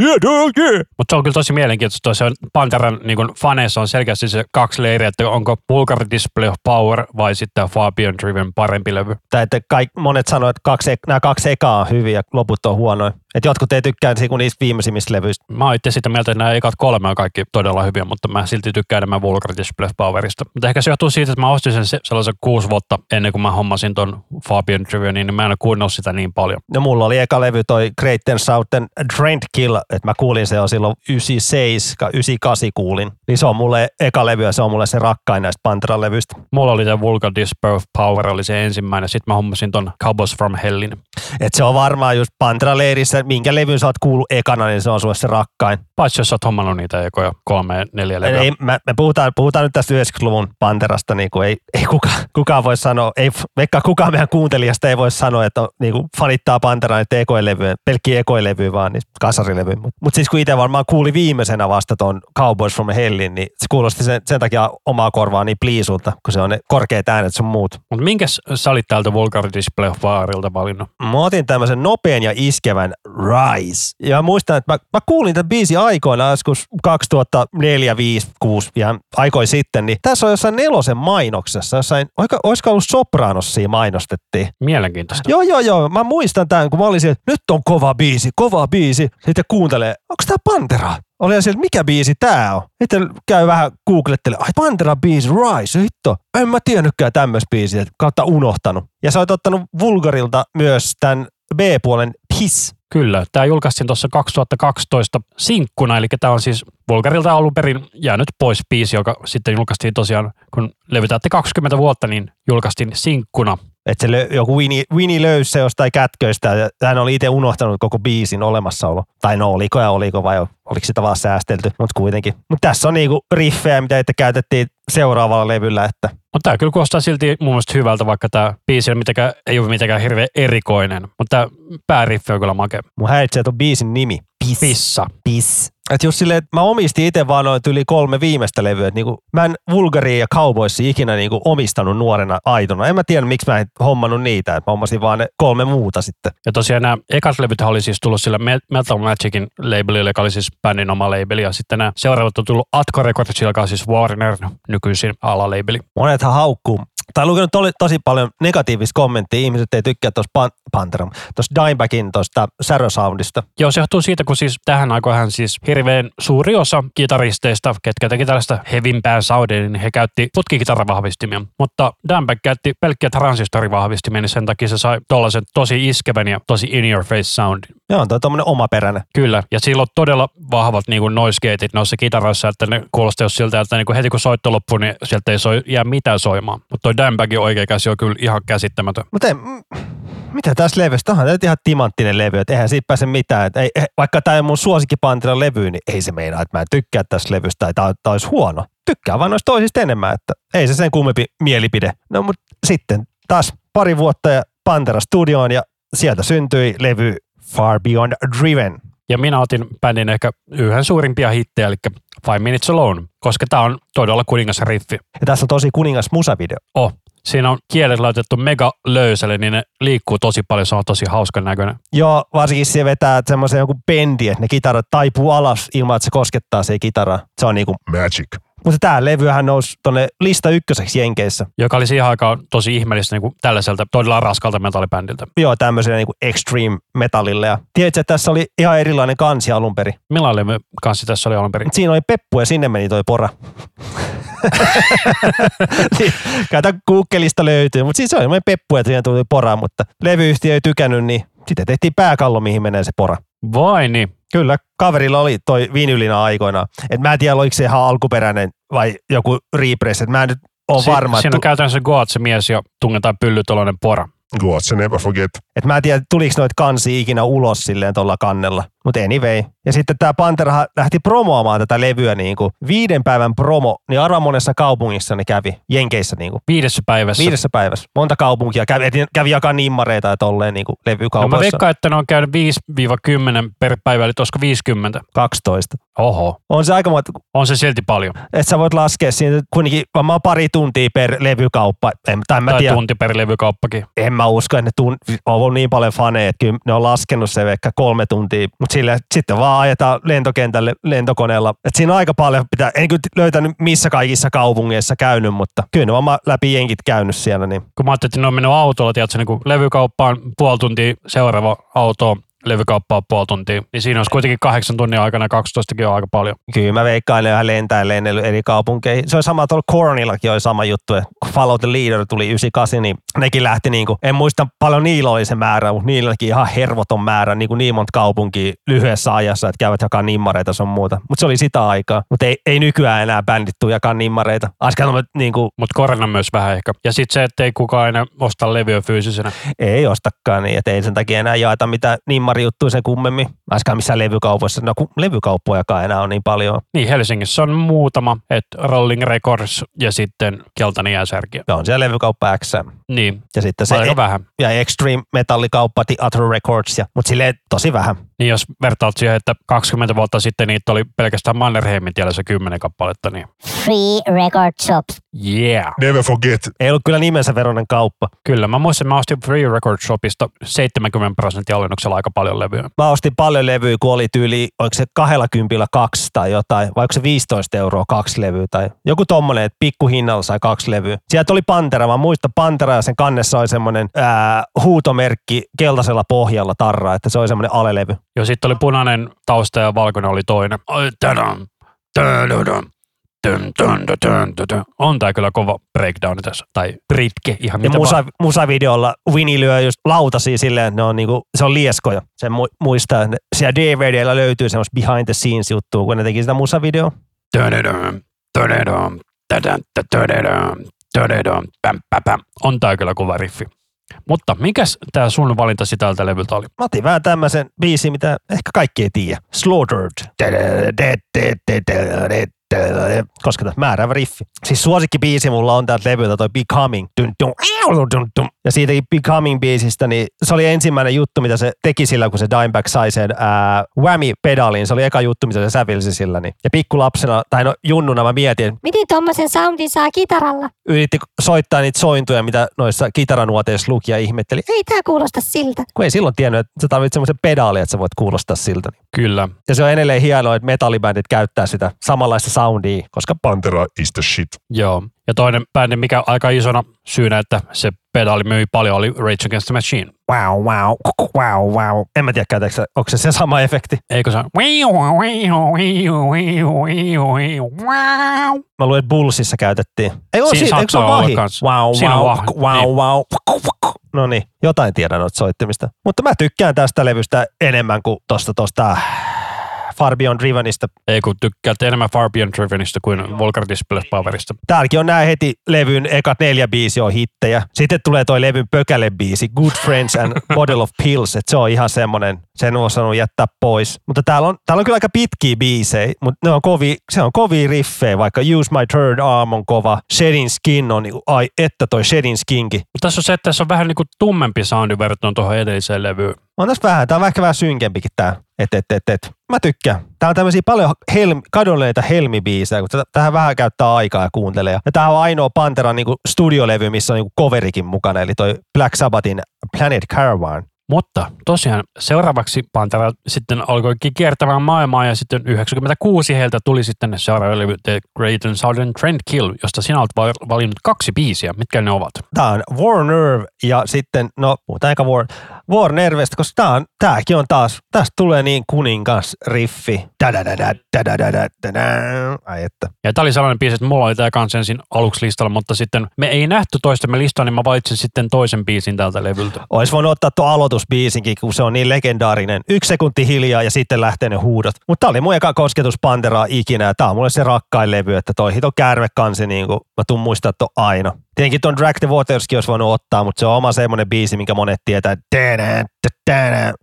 Yeah, yeah, yeah. Mutta se on kyllä tosi mielenkiintoista. Se on Panteran niin faneissa on selkeästi se kaksi leiriä, että onko Vulgar Display of Power vai sitten Fabian Driven parempi levy. Tai että kaik, monet sanoivat, että kaksi, nämä kaksi ekaa on hyviä ja loput on huonoja. Että jotkut ei tykkää niistä viimeisimmistä levyistä. Mä oon itse sitä mieltä, että nämä ekat kolme on kaikki todella hyviä, mutta mä silti tykkään enemmän Vulgar Display Powerista. Mutta ehkä se johtuu siitä, että mä ostin sen se- sellaisen kuusi vuotta ennen kuin mä hommasin ton Fabian Drivenin, niin mä en ole kuunnellut sitä niin paljon. No mulla oli eka levy toi Great and Southern Trend Kill, että mä kuulin se on silloin 97, 98 kuulin. Niin se on mulle eka levy ja se on mulle se rakkain näistä Panteran levyistä. Mulla oli tämä Vulgar Display Power, oli se ensimmäinen. Sitten mä hommasin ton Cowboys from Hellin. Et se on varmaan just Pantera-leirissä, minkä levyn sä oot kuullut ekana, niin se on sulle se rakkain. Paitsi jos sä oot hommannut niitä ekoja kolme, neljä levyä. Ei, mä, me puhutaan, puhutaan nyt tästä 90-luvun Panterasta, niin kuin ei, ei kuka, kukaan voi sanoa, ei, vaikka kukaan meidän kuuntelijasta ei voi sanoa, että on, niin kuin fanittaa Panteraa niitä ekoilevyjä, pelkkiä ekoilevyjä vaan, niin kasarilevyjä. Mutta mut siis kun itse varmaan kuuli viimeisenä vasta ton Cowboys from Hellin, niin se kuulosti sen, sen takia omaa korvaa niin pliisulta, kun se on ne korkeat äänet sun muut. Mutta minkäs sä olit täältä Vulgar Display of Powerilta valinnut? Mä otin tämmöisen nopean ja iskevän Rise. Ja muistan, että mä, mä kuulin tämän biisi aikoina, joskus 2004, 5, 6, ihan aikoi sitten, niin tässä on jossain nelosen mainoksessa, jossain, oika, olisiko ollut Sopranossia mainostettiin. Mielenkiintoista. Joo, joo, joo, mä muistan tämän, kun mä olin siellä, että nyt on kova biisi, kova biisi. Sitten kuuntelee, onko tää Pantera? Oli ja siellä, mikä biisi tää on? Sitten käy vähän googlettele, ai Pantera biisi, Rise, hitto. En mä tiennytkään tämmöistä biisiä, kautta unohtanut. Ja sä oot ottanut Vulgarilta myös tämän B-puolen Piss. Kyllä, tämä julkaistiin tuossa 2012 sinkkuna, eli tämä on siis Vulgarilta alun perin jäänyt pois biisi, joka sitten julkaistiin tosiaan, kun levytätte 20 vuotta, niin julkaistiin sinkkuna. Että se joku Winnie, Winnie löysi se jostain kätköistä ja hän oli itse unohtanut koko biisin olemassaolo. Tai no oliko ja oliko vai oliko sitä vaan säästelty, mutta kuitenkin. Mutta tässä on niinku riffejä, mitä itse käytettiin seuraavalla levyllä, että Mutta tämä kyllä kuulostaa silti mun mielestä hyvältä, vaikka tämä biisi ei ole mitenkään, ei ole mitenkään hirveän erikoinen. Mutta tämä pääriffi on kyllä makea. mun häiritsee tuon biisin nimi. Piss. Pissa. Piss. Että just silleen, että mä omistin itse vaan noin yli kolme viimeistä levyä. Että niinku, mä en Vulgaria ja Cowboysia ikinä niinku omistanut nuorena aitona. En mä tiedä, miksi mä en hommannut niitä. Että mä hommasin vaan ne kolme muuta sitten. Ja tosiaan nämä ekat levyt oli siis tullut sillä Me- Metal Magicin labelille, joka oli siis bändin oma labeli. Ja sitten nämä seuraavat on tullut Atco Records, joka on siis Warner nykyisin alalabeli. Monethan haukkuu. Tai lukenut oli tosi paljon negatiivista kommenttia. Ihmiset ei tykkää tuosta pan- Pantera, tuosta Dimebackin tuosta Sarah Soundista. Joo, se johtuu siitä, kun siis tähän aikoihan siis hirveän suuri osa kitaristeista, ketkä teki tällaista hevimpää soundia, niin he käytti putkikitaravahvistimia. Mutta Dimebag käytti pelkkiä transistorivahvistimia, niin sen takia se sai tollaisen tosi iskevän ja tosi in your face soundin. Joo, on toi tommonen omaperäinen. Kyllä, ja sillä on todella vahvat niin kuin noise gateit noissa kitaroissa, että ne kuulostaa jos siltä, että niin kuin heti kun soitto loppuu, niin sieltä ei soi, jää mitään soimaan. Mutta toi Dimebagin oikea käsi on kyllä ihan käsittämätön. Mutta mitä tässä levystä? Onhan tämä ihan timanttinen levy, että eihän siitä pääse mitään. Et ei, ei, vaikka tämä on mun suosikkipantilan levy, niin ei se meinaa, että mä en tykkää tästä levystä tai tämä olisi huono. Tykkää vaan noista toisista enemmän, että ei se sen kummempi mielipide. No mutta sitten taas pari vuotta ja Pantera studioon ja sieltä syntyi levy Far Beyond Driven. Ja minä otin bändin ehkä yhden suurimpia hittejä, eli Five Minutes Alone, koska tämä on todella kuningas riffi. Ja tässä on tosi kuningas musavideo. Oh, siinä on kielet laitettu mega löysälle, niin ne liikkuu tosi paljon, se on tosi hauskan näköinen. Joo, varsinkin se vetää semmoisen joku bendi, että ne kitarat taipuu alas ilman, että se koskettaa se kitara. Se on niinku, Magic. Mutta tämä levyhän nousi tonne lista ykköseksi Jenkeissä. Joka oli siihen aikaan tosi ihmeellistä niin kuin tällaiselta todella raskalta metallibändiltä. Joo, tämmöiselle niinku extreme metallille. Ja tiedätkö, että tässä oli ihan erilainen kansi alun perin. Millainen kanssa tässä oli alun perin? Siinä oli peppu ja sinne meni toi pora. Niin, Käytä Googlista löytyy, mutta siis se oli peppu ja siinä tuli pora, mutta levyyhtiö ei tykännyt, niin sitten tehtiin pääkallo, mihin menee se pora. Vai niin? Kyllä, kaverilla oli toi vinylina aikoinaan. Et mä en tiedä, oliko se ihan alkuperäinen vai joku repress. Et mä en nyt ole Si- varma. Siinä on että, käytännössä Goat se mies ja tungetaan pyllytoloinen pora. Go out, never forget. et mä en tiedä, tuliko noita kansi ikinä ulos silleen tuolla kannella. Mutta anyway. Ja sitten tämä Pantera lähti promoamaan tätä levyä niin kuin viiden päivän promo, niin arva monessa kaupungissa ne kävi, Jenkeissä niin kuin, Viidessä päivässä. viidessä päivässä. Monta kaupunkia kävi, kävi jakaa nimmareita ja tolleen niin kuin No mä levykaupoissa. veikkaan, että ne on käynyt 5-10 per päivä, eli olisiko 50? 12. Oho, On se aika monta, on se silti paljon. että sä voit laskea siinä kuitenkin varmaan pari tuntia per levykauppa. En, tai mä Tai tiedä, tunti per levykauppakin. en mä usko, että ne tun, on ollut niin paljon faneja, että kyllä ne on laskenut se ehkä kolme tuntia, mutta sille, sitten vaan ajetaan lentokentälle lentokoneella. Et siinä on aika paljon, pitää, en kyllä löytänyt missä kaikissa kaupungeissa käynyt, mutta kyllä ne vaan läpi jenkit käynyt siellä. Niin. Kun mä ajattelin, että ne on mennyt autolla, tiedätkö, niin kuin levykauppaan puoli tuntia, seuraava auto, levykauppaan puoli tuntia, niin siinä olisi kuitenkin kahdeksan tunnin aikana 12 on aika paljon. Kyllä mä veikkaan, ne ihan lentää lennellyt eri kaupunkeihin. Se on sama tuolla Kornillakin oli sama juttu, että kun Follow the Leader tuli 98, niin nekin lähti niinku, en muista paljon niillä oli se määrä, mutta niilläkin ihan hervoton määrä, niin, kuin niin monta kaupunkia lyhyessä ajassa, että käyvät jakaa nimmareita sun muuta. Mutta se oli sitä aikaa. Mutta ei, ei, nykyään enää bändit tuu jakaa nimmareita. Äsken niin kuin, Mutta korona myös vähän ehkä. Ja sitten se, että ei kukaan enää osta levyä fyysisenä. ei ostakaan niin, että ei sen takia enää jaeta mitään nimmarijuttuja sen kummemmin. Äsken missään levykaupoissa, no kun levykauppojakaan enää on niin paljon. Niin, Helsingissä on muutama, että Rolling Records ja sitten Keltainen jääsärki. Ja on siellä levykauppa X. Niin, Ja sitten se aika vähän. ja Extreme metallikauppa, Theatre Records, ja, mutta silleen tosi vähän. Niin jos vertaat siihen, että 20 vuotta sitten niitä oli pelkästään Mannerheimin tielessä 10 kappaletta, niin Free Record Shops. yeah. Never forget. Ei ollut kyllä nimensä veronen kauppa. Kyllä, mä muistan, mä ostin Free Record Shopista 70 prosenttia alennuksella aika paljon levyä. Mä ostin paljon levyjä, kun oli tyyli, oliko se kahdella kympillä kaksi tai jotain, vai onko se 15 euroa kaksi levyä tai joku tommonen, että pikkuhinnalla sai kaksi levyä. Sieltä oli Pantera, mä muistan Pantera ja sen kannessa oli semmoinen ää, huutomerkki keltaisella pohjalla tarra, että se oli semmoinen alelevy. Ja sitten oli punainen tausta ja valkoinen oli toinen. Ai, tadam. On tää kyllä kova breakdown tässä, tai britke, ihan Ja mitä musa, vaan. musavideolla Winnie lyö just lautasia silleen, että ne on niinku, se on lieskoja. Sen mu- muistaa, että siellä DVDllä löytyy semmoista behind the scenes juttua, kun ne teki sitä musavideoa. On tää kyllä kova riffi. Mutta mikäs tää sun valintasi tältä levyltä oli? Mä otin vähän tämmöisen biisin, mitä ehkä kaikki ei tiedä. Slaughtered. Koska tämä määräävä riffi. Siis suosikkibiisi mulla on täältä levyltä toi Becoming. Dun, dun, dun, dun, dun. Ja siitä Becoming-biisistä, niin se oli ensimmäinen juttu, mitä se teki sillä, kun se Dimebag sai sen ää, whammy-pedaliin. Se oli eka juttu, mitä se sävelsi sillä. Niin. Ja pikkulapsena, tai no junnuna mä mietin, Miten tommosen soundin saa kitaralla? yritti soittaa niitä sointuja, mitä noissa kitaranuoteissa luki ja ihmetteli. Ei tää kuulosta siltä. Kun ei silloin tiennyt, että sä tarvitset semmoisen pedaalin, että sä voit kuulostaa siltä. Kyllä. Ja se on edelleen hienoa, että metallibändit käyttää sitä samanlaista soundia, koska Pantera is the shit. Joo. Ja toinen bändi, mikä aika isona syynä, että se pedaali myi paljon, oli Rage Against the Machine. wow, wow, wow, wow. En mä tiedä, käytäkö se, onko se se sama efekti. Eikö se? Mä luulen, että Bullsissa käytettiin. Ei ole, Siinä si- eikö se ole vahi? kans. Wow, Siinä on wow, vahi, wow, niin. wow. No niin, jotain tiedän noita soittimista. Mutta mä tykkään tästä levystä enemmän kuin tosta tosta Far Beyond Drivenista. Ei kun tykkäät enemmän Far Beyond Drivenista kuin Volcar Display Powerista. Täälläkin on nämä heti levyn ekat neljä biisi on hittejä. Sitten tulee toi levyn pökäle biisi Good Friends and (laughs) Bottle of Pills. Et se on ihan semmonen, sen on osannut jättää pois. Mutta täällä on, täällä on kyllä aika pitkiä biisejä, mutta ne on kovi, se on kovia riffejä, vaikka Use My Third Arm on kova. Shedding Skin on, niinku, ai että toi Shedding Skinkin. Mutta tässä on se, että tässä on vähän niin kuin tummempi soundi verrattuna tuohon edelliseen levyyn. On tässä vähän, tää on ehkä vähän synkempikin tää. Et, et, et, et. Mä tykkään. Tää on tämmöisiä paljon helm, kadonneita helmibiisejä, kun tähän vähän käyttää aikaa ja kuuntelee. Ja tää on ainoa Panteran niinku studiolevy, missä on niinku coverikin mukana, eli toi Black Sabbathin Planet Caravan. Mutta tosiaan seuraavaksi Pantera sitten alkoikin kiertämään maailmaa ja sitten 96 heiltä tuli sitten seuraava levy The Great and Southern Trend Kill, josta sinä olet va- valinnut kaksi biisiä. Mitkä ne ovat? Tää on War Nerve ja sitten, no puhutaan eikä War, War Nervestä, koska tää on, tääkin on taas, tästä tulee niin kuningas riffi. Ai että. Ja tämä oli sellainen biisi, että mulla oli tämä kanssa ensin aluksi listalla, mutta sitten me ei nähty toistemme listaa, niin mä valitsin sitten toisen biisin tältä levyltä. Olisi voinut ottaa tuo aloitusbiisinkin, kun se on niin legendaarinen. Yksi sekunti hiljaa ja sitten lähtee ne huudot. Mutta tämä oli mun eka kosketus Panteraa ikinä. ja Tämä on mulle se rakkain levy, että toi hito kärmekansi, niin kuin mä tuun muistaa aina. Tietenkin tuon Drag the Waterskin olisi voinut ottaa, mutta se on oma semmoinen biisi, minkä monet tietää.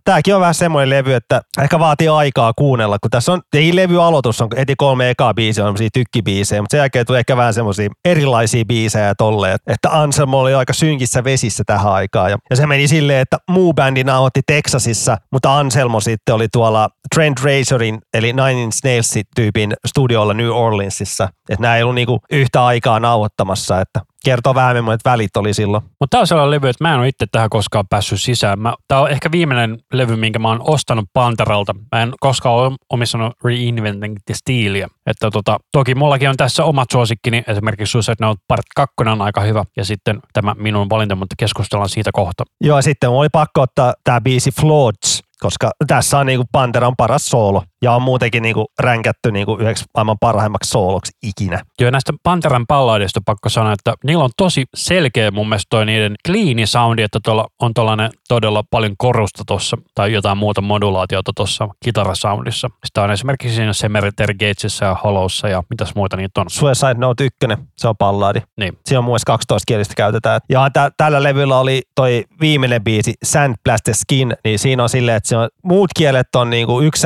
Tämäkin on vähän semmoinen levy, että ehkä vaatii aikaa kuunnella, kun tässä on, ei levy aloitus on heti kolme ekaa biisiä, on semmoisia tykkibiisejä, mutta sen jälkeen tulee ehkä vähän semmoisia erilaisia biisejä tolleen, että Anselmo oli aika synkissä vesissä tähän aikaan. Ja, ja se meni silleen, että muu bändi nauhoitti Texasissa, mutta Anselmo sitten oli tuolla Trent Razorin, eli Nine Inch Nailsin tyypin studiolla New Orleansissa. Että nämä ei ollut niinku yhtä aikaa nauhoittamassa, että kertoo vähän millaiset välit oli silloin. Mutta tämä on sellainen levy, että mä en ole itse tähän koskaan päässyt sisään. Mä, tämä on ehkä viimeinen levy, minkä mä oon ostanut Panteralta. Mä en koskaan ole omistanut Reinventing the Steelia. Että tota, toki mullakin on tässä omat suosikkini, esimerkiksi Suicide Note Part 2 on aika hyvä, ja sitten tämä minun valinta, mutta keskustellaan siitä kohta. Joo, sitten mulla oli pakko ottaa tämä biisi Floods, koska tässä on niinku Panteran paras soolo ja on muutenkin niinku ränkätty niinku yhdeksi maailman parhaimmaksi sooloksi ikinä. Joo, näistä Panteran pallaadista pakko sanoa, että niillä on tosi selkeä mun mielestä toi niiden clean soundi, että tuolla on tuollainen todella paljon korusta tuossa tai jotain muuta modulaatiota tuossa kitarasoundissa. Sitä on esimerkiksi siinä Cemetery Gatesissa ja Hollowssa ja mitäs muita niitä on. Suicide Note 1, se on pallaadi. Niin. Siinä on mielestä 12 kielistä käytetään. Ja tä- tällä levyllä oli toi viimeinen biisi, Sandblast the Skin, niin siinä on silleen, että on, muut kielet on niinku yksi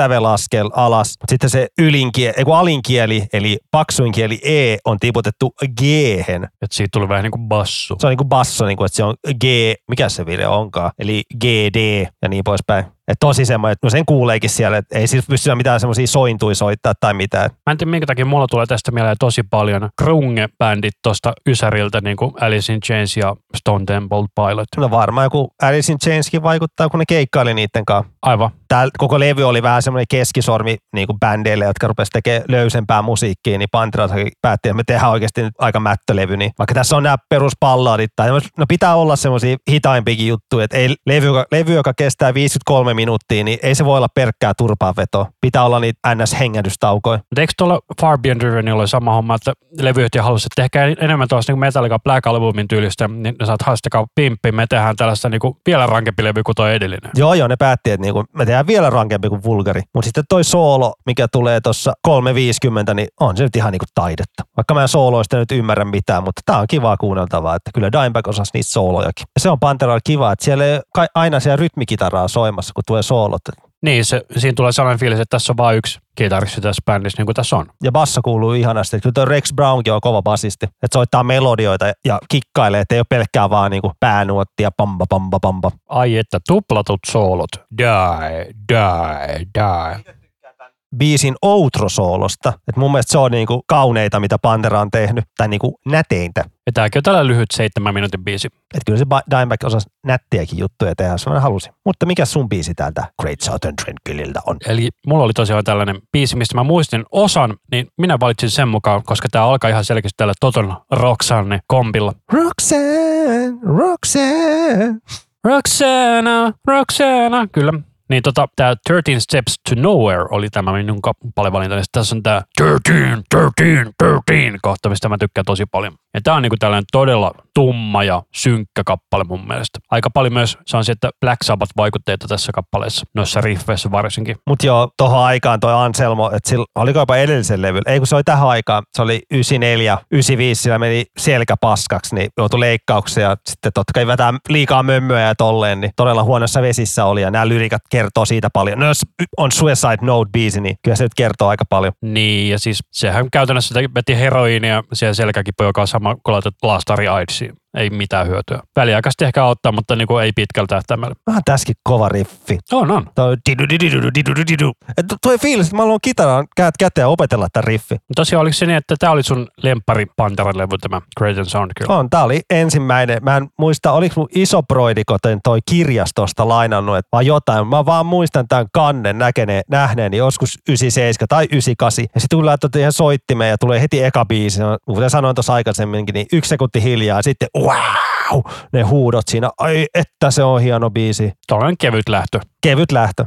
sävelaskel alas, sitten se ylinkieli, ei kun alinkieli, eli paksuin kieli E on tiputettu g Että siitä tuli vähän niin kuin bassu. Se on niinku basso, niinku, että se on G, mikä se video onkaan, eli GD ja niin poispäin. Et tosi semmoinen, että no sen kuuleekin siellä, että ei siis pysty mitään semmoisia sointuja soittaa tai mitään. Mä en tiedä minkä takia mulla tulee tästä mieleen tosi paljon grunge-bändit tosta Ysäriltä, niin kuin Alice in Chains ja Stone Temple Pilot. No varmaan joku Alice in Chainskin vaikuttaa, kun ne keikkaili niiden kanssa. Aivan. Tää koko levy oli vähän semmoinen keskisormi niin kuin bändeille, jotka rupesivat tekemään löysempää musiikkia, niin Pantera päätti, että me tehdään oikeasti nyt aika mättölevy. Niin vaikka tässä on nämä peruspallaadit, tai no pitää olla semmoisia hitaimpikin juttuja, että ei levy, joka, levy, joka kestää 53 minuuttia, niin ei se voi olla pelkkää turpaanvetoa. Pitää olla niitä NS-hengähdystaukoja. Mutta eikö tuolla Far Beyond Drivenilla ole sama homma, että levyyhtiö halusi, että tehkää enemmän tuosta niin Metallica Black Albumin tyylistä, niin ne saat haastakaa pimppi, me tehdään tällaista niin kuin vielä rankempi levy kuin tuo edellinen. Joo, joo, ne päätti, että niinku, me tehdään vielä rankempi kuin vulgari. Mutta sitten toi soolo, mikä tulee tuossa 350, niin on se nyt ihan niinku taidetta. Vaikka mä en sooloista nyt ymmärrä mitään, mutta tää on kivaa kuunneltavaa, että kyllä Dimebag osasi niistä soolojakin. Ja se on Panteralla kiva, että siellä ei aina siellä rytmikitaraa soimassa, kun tulee soolot. Niin, se, siinä tulee sellainen fiilis, että tässä on vain yksi kitaristi tässä bändissä, niin kuin tässä on. Ja basso kuuluu ihanasti. Kyllä tuo Rex Brownkin on kova basisti. Että soittaa melodioita ja kikkailee, että ei ole pelkkää vaan niinku päänuottia, pamba, pamba, pamba. Ai että tuplatut soolot. Die, die, die. Biisin outro-soolosta. Et mun mielestä se on niinku kauneita, mitä Pantera on tehnyt, tai niinku näteintä. Ja tämäkin on tällä lyhyt seitsemän minuutin biisi. Et kyllä se Ba- Dimebag osasi nättiäkin juttuja tehdä, jos mä halusin. Mutta mikä sun biisi täältä Great Southern Tranquililta on? Eli mulla oli tosiaan tällainen biisi, mistä mä muistin osan, niin minä valitsin sen mukaan, koska tämä alkaa ihan selkeästi tällä Toton Roxanne kompilla. Roxanne, Roxanne. Roxana, Roxana, kyllä. Niin tota, tää 13 Steps to Nowhere oli tämä minun kappalevalinta. Sitten tässä on tää 13, 13, 13 kohta, mistä mä tykkään tosi paljon. Ja tää on niinku tällainen todella tumma ja synkkä kappale mun mielestä. Aika paljon myös se on että Black Sabbath vaikutteita tässä kappaleessa, noissa riffeissä varsinkin. Mut joo, tohon aikaan toi Anselmo, että sillä, oliko jopa edellisen levyllä, ei kun se oli tähän aikaan, se oli 94, 95, sillä meni selkä paskaksi, niin joutui leikkauksia ja sitten totta kai vetää liikaa mömmöä ja tolleen, niin todella huonossa vesissä oli ja nämä lyrikat kertoo siitä paljon. No jos on Suicide Note-biisi, niin kyllä se nyt kertoo aika paljon. Niin, ja siis sehän käytännössä veti heroiinia siellä selkäkipu, joka on sama kuin laitat laastari AIDSiin. Ei mitään hyötyä. Väliaikaisesti ehkä auttaa, mutta niin kuin ei pitkällä tähtäimellä. Vähän tässäkin kova riffi. On, on. Toi didu didu didu didu didu didu. Et toi fiilis, että mä haluan kitaran käät käteen opetella tämän riffi. Tosiaan oliko se niin, että tämä oli sun lempari Panteran levy, tämä Great and Sound kyllä? On, tää oli ensimmäinen. Mä en muista, oliko mun iso broidikoten toi kirjastosta lainannut, että vaan jotain. Mä vaan muistan tämän kannen näkeneen, nähneeni joskus 97 tai 98. Ja sitten kun laitat ihan soittimeen ja tulee heti eka biisi, kuten sanoin tuossa aikaisemminkin, niin yksi sekunti hiljaa ja sitten wow, ne huudot siinä. Ai, että se on hieno biisi. Tuollainen kevyt lähtö. Kevyt lähtö.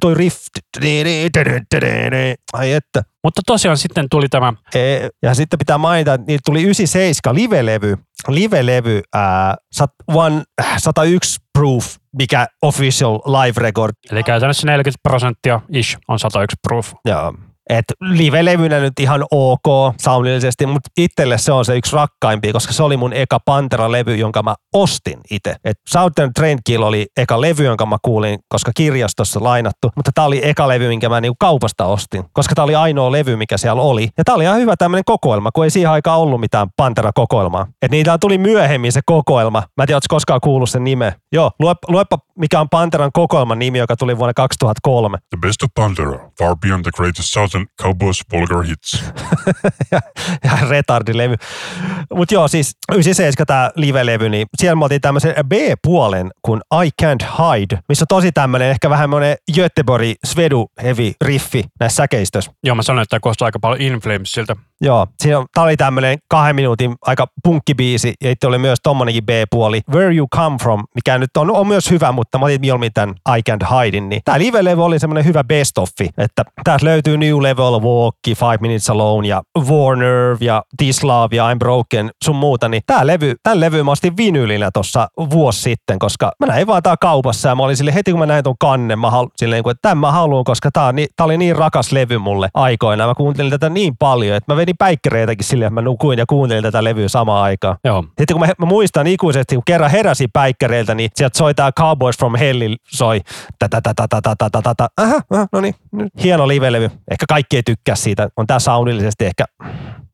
Toi riff. Ai että. Mutta tosiaan sitten tuli tämä, E- Ja sitten pitää mainita, että niitä tuli 97 live-levy, live-levy ää, sat, one, äh, 101 proof, mikä official live record. eli käytännössä 40 prosenttia ish on 101 proof. Joo. Et live-levynä nyt ihan ok soundillisesti, mutta itselle se on se yksi rakkaimpia, koska se oli mun eka Pantera-levy, jonka mä ostin itse. Et Southern Trendkill oli eka levy, jonka mä kuulin, koska kirjastossa lainattu, mutta tää oli eka levy, minkä mä niinku kaupasta ostin, koska tää oli ainoa levy, mikä siellä oli. Ja tää oli ihan hyvä tämmönen kokoelma, kun ei siihen aikaan ollut mitään Pantera-kokoelmaa. Et niitä tuli myöhemmin se kokoelma. Mä en tiedä, ootko koskaan kuullut sen nimen. Joo, lue, luepa mikä on Panteran kokoelman nimi, joka tuli vuonna 2003. The best of Pantera, far beyond the greatest southern cowboys vulgar hits. (laughs) ja, ja retardilevy. Mutta joo, siis 97 tämä live-levy, niin siellä me oltiin tämmöisen B-puolen kuin I Can't Hide, missä on tosi tämmöinen ehkä vähän semmoinen Göteborg Svedu heavy riffi näissä säkeistössä. Joo, mä sanoin, että tämä aika paljon In Flamesilta. Joo, siinä on, tää oli tämmöinen kahden minuutin aika punkkibiisi, ja itse oli myös tommonenkin B-puoli, Where You Come From, mikä nyt on, on myös hyvä, mutta mä otin mieluummin tämän I Can't Hide, niin tää live-levy oli semmoinen hyvä best offi, että täältä löytyy New Level, Walk, Five Minutes Alone ja Warner ja This Love ja I'm Broken, sun muuta, niin tää levy, tämän levy mä ostin vinyylinä tossa vuosi sitten, koska mä näin vaan tää kaupassa ja mä olin sille heti kun mä näin ton kannen, mä halu, silleen, että tämän mä haluan, koska tää, tää oli niin rakas levy mulle aikoina. Mä kuuntelin tätä niin paljon, että mä vedin päikkereitäkin silleen, että mä nukuin ja kuuntelin tätä levyä samaan aikaan. Joo. Sitten kun mä, mä muistan ikuisesti, kun kerran heräsin päikkereiltä, niin sieltä soi tää Cowboys from Hell soi. Tätä, tätä, tätä, tätä, tätä. Aha, no niin. Hieno live-levy. Ehkä kaikki ei tykkää siitä. On tää soundillisesti ehkä,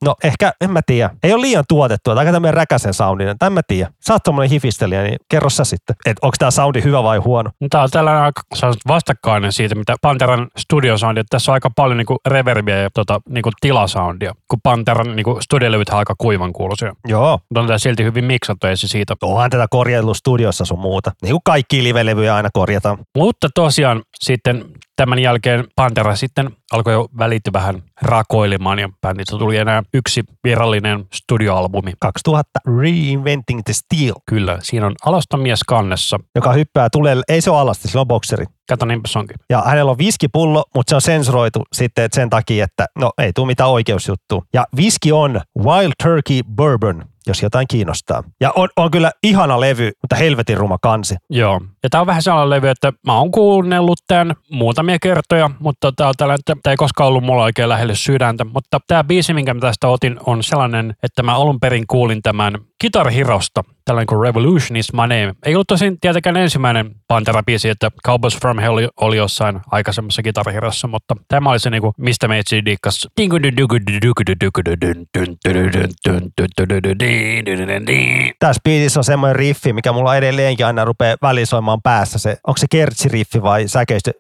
no ehkä, en mä tiedä. Ei ole liian tuotettua. Tämä aika tämmöinen räkäsen soundinen. En mä tiedä. Sä oot tommonen hifistelijä, niin kerro sä sitten. Että onko tää soundi hyvä vai huono? Tämä on tällainen aika vastakkainen siitä, mitä Panteran studiosoundia. Tässä on aika paljon niinku reverbiä ja tota, niinku tilasoundia, kun Panteran niinku studiolevyt on aika kuivan kuuluisia. Joo. Mutta on tää silti hyvin miksattu, ei se siitä. Onhan tätä korjailtu studiossa sun muuta. Niin kuin kaikki live-levyjä aina korjataan. Mutta tosiaan sitten tämän jälkeen Pantera sitten alkoi jo välitty vähän rakoilemaan ja bändistä tuli enää yksi virallinen studioalbumi. 2000 Reinventing the Steel, Kyllä, siinä on alasta mies kannessa. joka hyppää tulee, ei se ole alasti, sillä on bokseri. Kato niinpä se onkin. Ja hänellä on viskipullo, mutta se on sensuroitu sitten sen takia, että no ei tule mitään oikeusjuttua. Ja viski on Wild Turkey Bourbon, jos jotain kiinnostaa. Ja on, on kyllä ihana levy, mutta helvetin ruma kansi. Joo. Ja tää on vähän sellainen levy, että mä oon kuunnellut tämän muutamia kertoja, mutta että tää ei koskaan ollut mulla oikein lähelle sydäntä. Mutta tämä biisi, minkä mä tästä otin, on sellainen, että mä alun perin kuulin tämän Guitar Herosta tällainen kuin Revolution is my name. Ei ollut tosin tietenkään ensimmäinen Pantera-biisi, että Cowboys from Hell oli jossain aikaisemmassa kitarahirassa, mutta tämä oli se niinku, mistä me itse dikkas. Tässä biisissä on semmoinen riffi, mikä mulla edelleenkin aina rupeaa välisoimaan päässä. Se, onko se kertsiriffi vai säkeistö?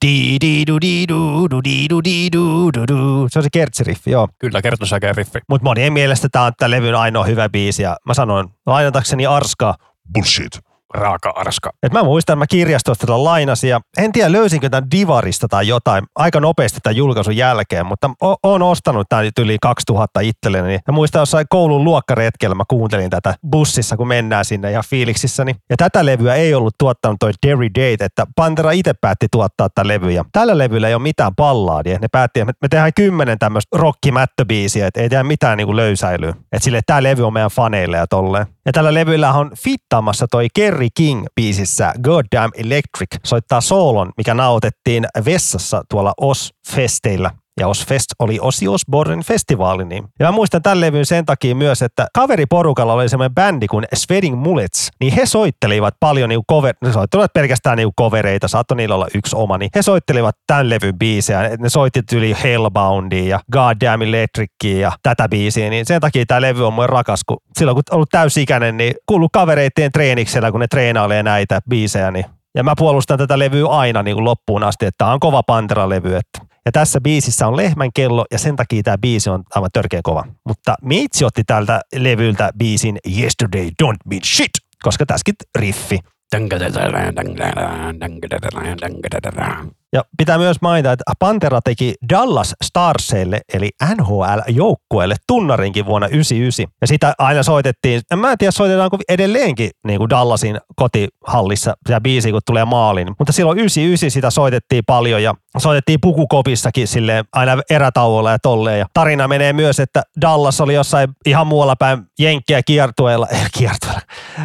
Se on se kertsiriffi, joo. Kyllä, kertosäkeen riffi. Mutta monien mielestä tämä on tämän levyn ainoa hyvä biisi. Ja mä sanoin, lainatakseni Arskaa, Bullshit. Raaka arska. et mä muistan, että mä kirjastosta tätä lainasin ja en tiedä löysinkö tämän Divarista tai jotain aika nopeasti tämän julkaisun jälkeen, mutta o- oon ostanut tämän yli 2000 itselleni. Ja muistan jossain koulun luokkaretkellä mä kuuntelin tätä bussissa, kun mennään sinne ja fiiliksissäni. Ja tätä levyä ei ollut tuottanut toi Derry Date, että Pantera itse päätti tuottaa tätä levyä. Tällä levyllä ei ole mitään ballaadia. Ne päätti, että me tehdään kymmenen tämmöistä rockimättöbiisiä, että ei tehdä mitään niinku löysäilyä. Että sille tämä levy on meidän faneille ja tolleen. Ja tällä levyllä on fittaamassa toi Kerry King biisissä Goddamn Electric soittaa soolon, mikä nautettiin vessassa tuolla Os-festeillä. Ja Osfest oli Ossi Osbornen festivaali. Niin. Ja mä muistan tämän levyn sen takia myös, että kaveriporukalla oli semmoinen bändi kuin Sweating Mullets, niin he soittelivat paljon niinku cover, ne soittelivat pelkästään niinku covereita, saattoi niillä olla yksi oma, niin he soittelivat tämän levyn biisejä. Ne soitti yli Hellboundia ja Goddamn Electricia ja tätä biisiä, niin sen takia tämä levy on mun rakas, kun silloin kun ollut täysikäinen, niin kuullut kavereiden treeniksellä, kun ne treenailee näitä biisejä, niin ja mä puolustan tätä levyä aina niin kuin loppuun asti, että tämä on kova Pantera-levy. Että. Ja tässä biisissä on lehmän kello ja sen takia tämä biisi on aivan törkeä kova. Mutta Mitsi otti tältä levyltä biisin Yesterday Don't Mean Shit, koska tässäkin riffi. Ja pitää myös mainita, että Pantera teki Dallas Starsille, eli NHL-joukkueelle, tunnarinkin vuonna 1999. Ja sitä aina soitettiin, en mä en tiedä soitetaanko edelleenkin niin kuin Dallasin kotihallissa sitä biisi, kun tulee maalin. Mutta silloin 99 sitä soitettiin paljon ja soitettiin pukukopissakin silleen aina erätauolla ja tolleen. Ja tarina menee myös, että Dallas oli jossain ihan muualla päin Jenkkiä kiertueella, eh, (laughs) kiertueella.